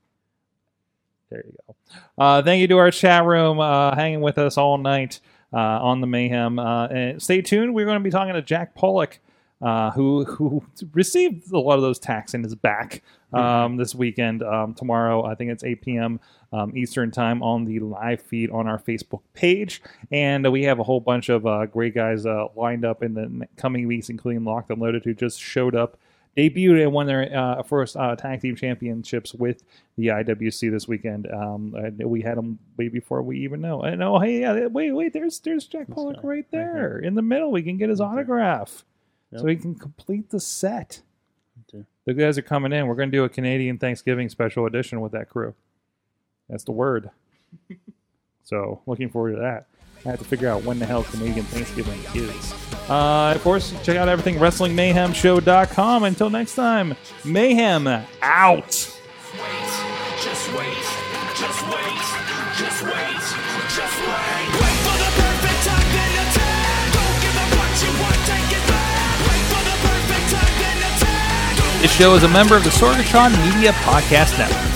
There you go. Uh, thank you to our chat room, uh, hanging with us all night uh, on the mayhem. Uh, and stay tuned. We're going to be talking to Jack Pollock, uh, who who received a lot of those tacks in his back um, this weekend. Um, tomorrow, I think it's 8 p.m. Um, Eastern time on the live feed on our Facebook page, and we have a whole bunch of uh, great guys uh, lined up in the coming weeks, including Locked and Loaded, who just showed up. Debuted and won their uh, first uh, tag team championships with the IWC this weekend. Um, and we had them way before we even know. And oh, hey, yeah, wait, wait, there's there's Jack Pollock right there in the middle. We can get his autograph, so Yep. he can complete the set. Okay. The guys are coming in. We're going to do a Canadian Thanksgiving special edition with that crew. That's the word. so looking forward to that. I have to figure out when the hell Canadian Thanksgiving is. Uh, of course, check out everything WrestlingMayhemShow.com. Until next time, Mayhem out. Wait, just wait, just wait, just wait. Wait for the perfect time, then attack. Don't give up what you want, take it back. Wait for the perfect time, then attack. Don't This show is a member of the Sorgatron Media Podcast Network.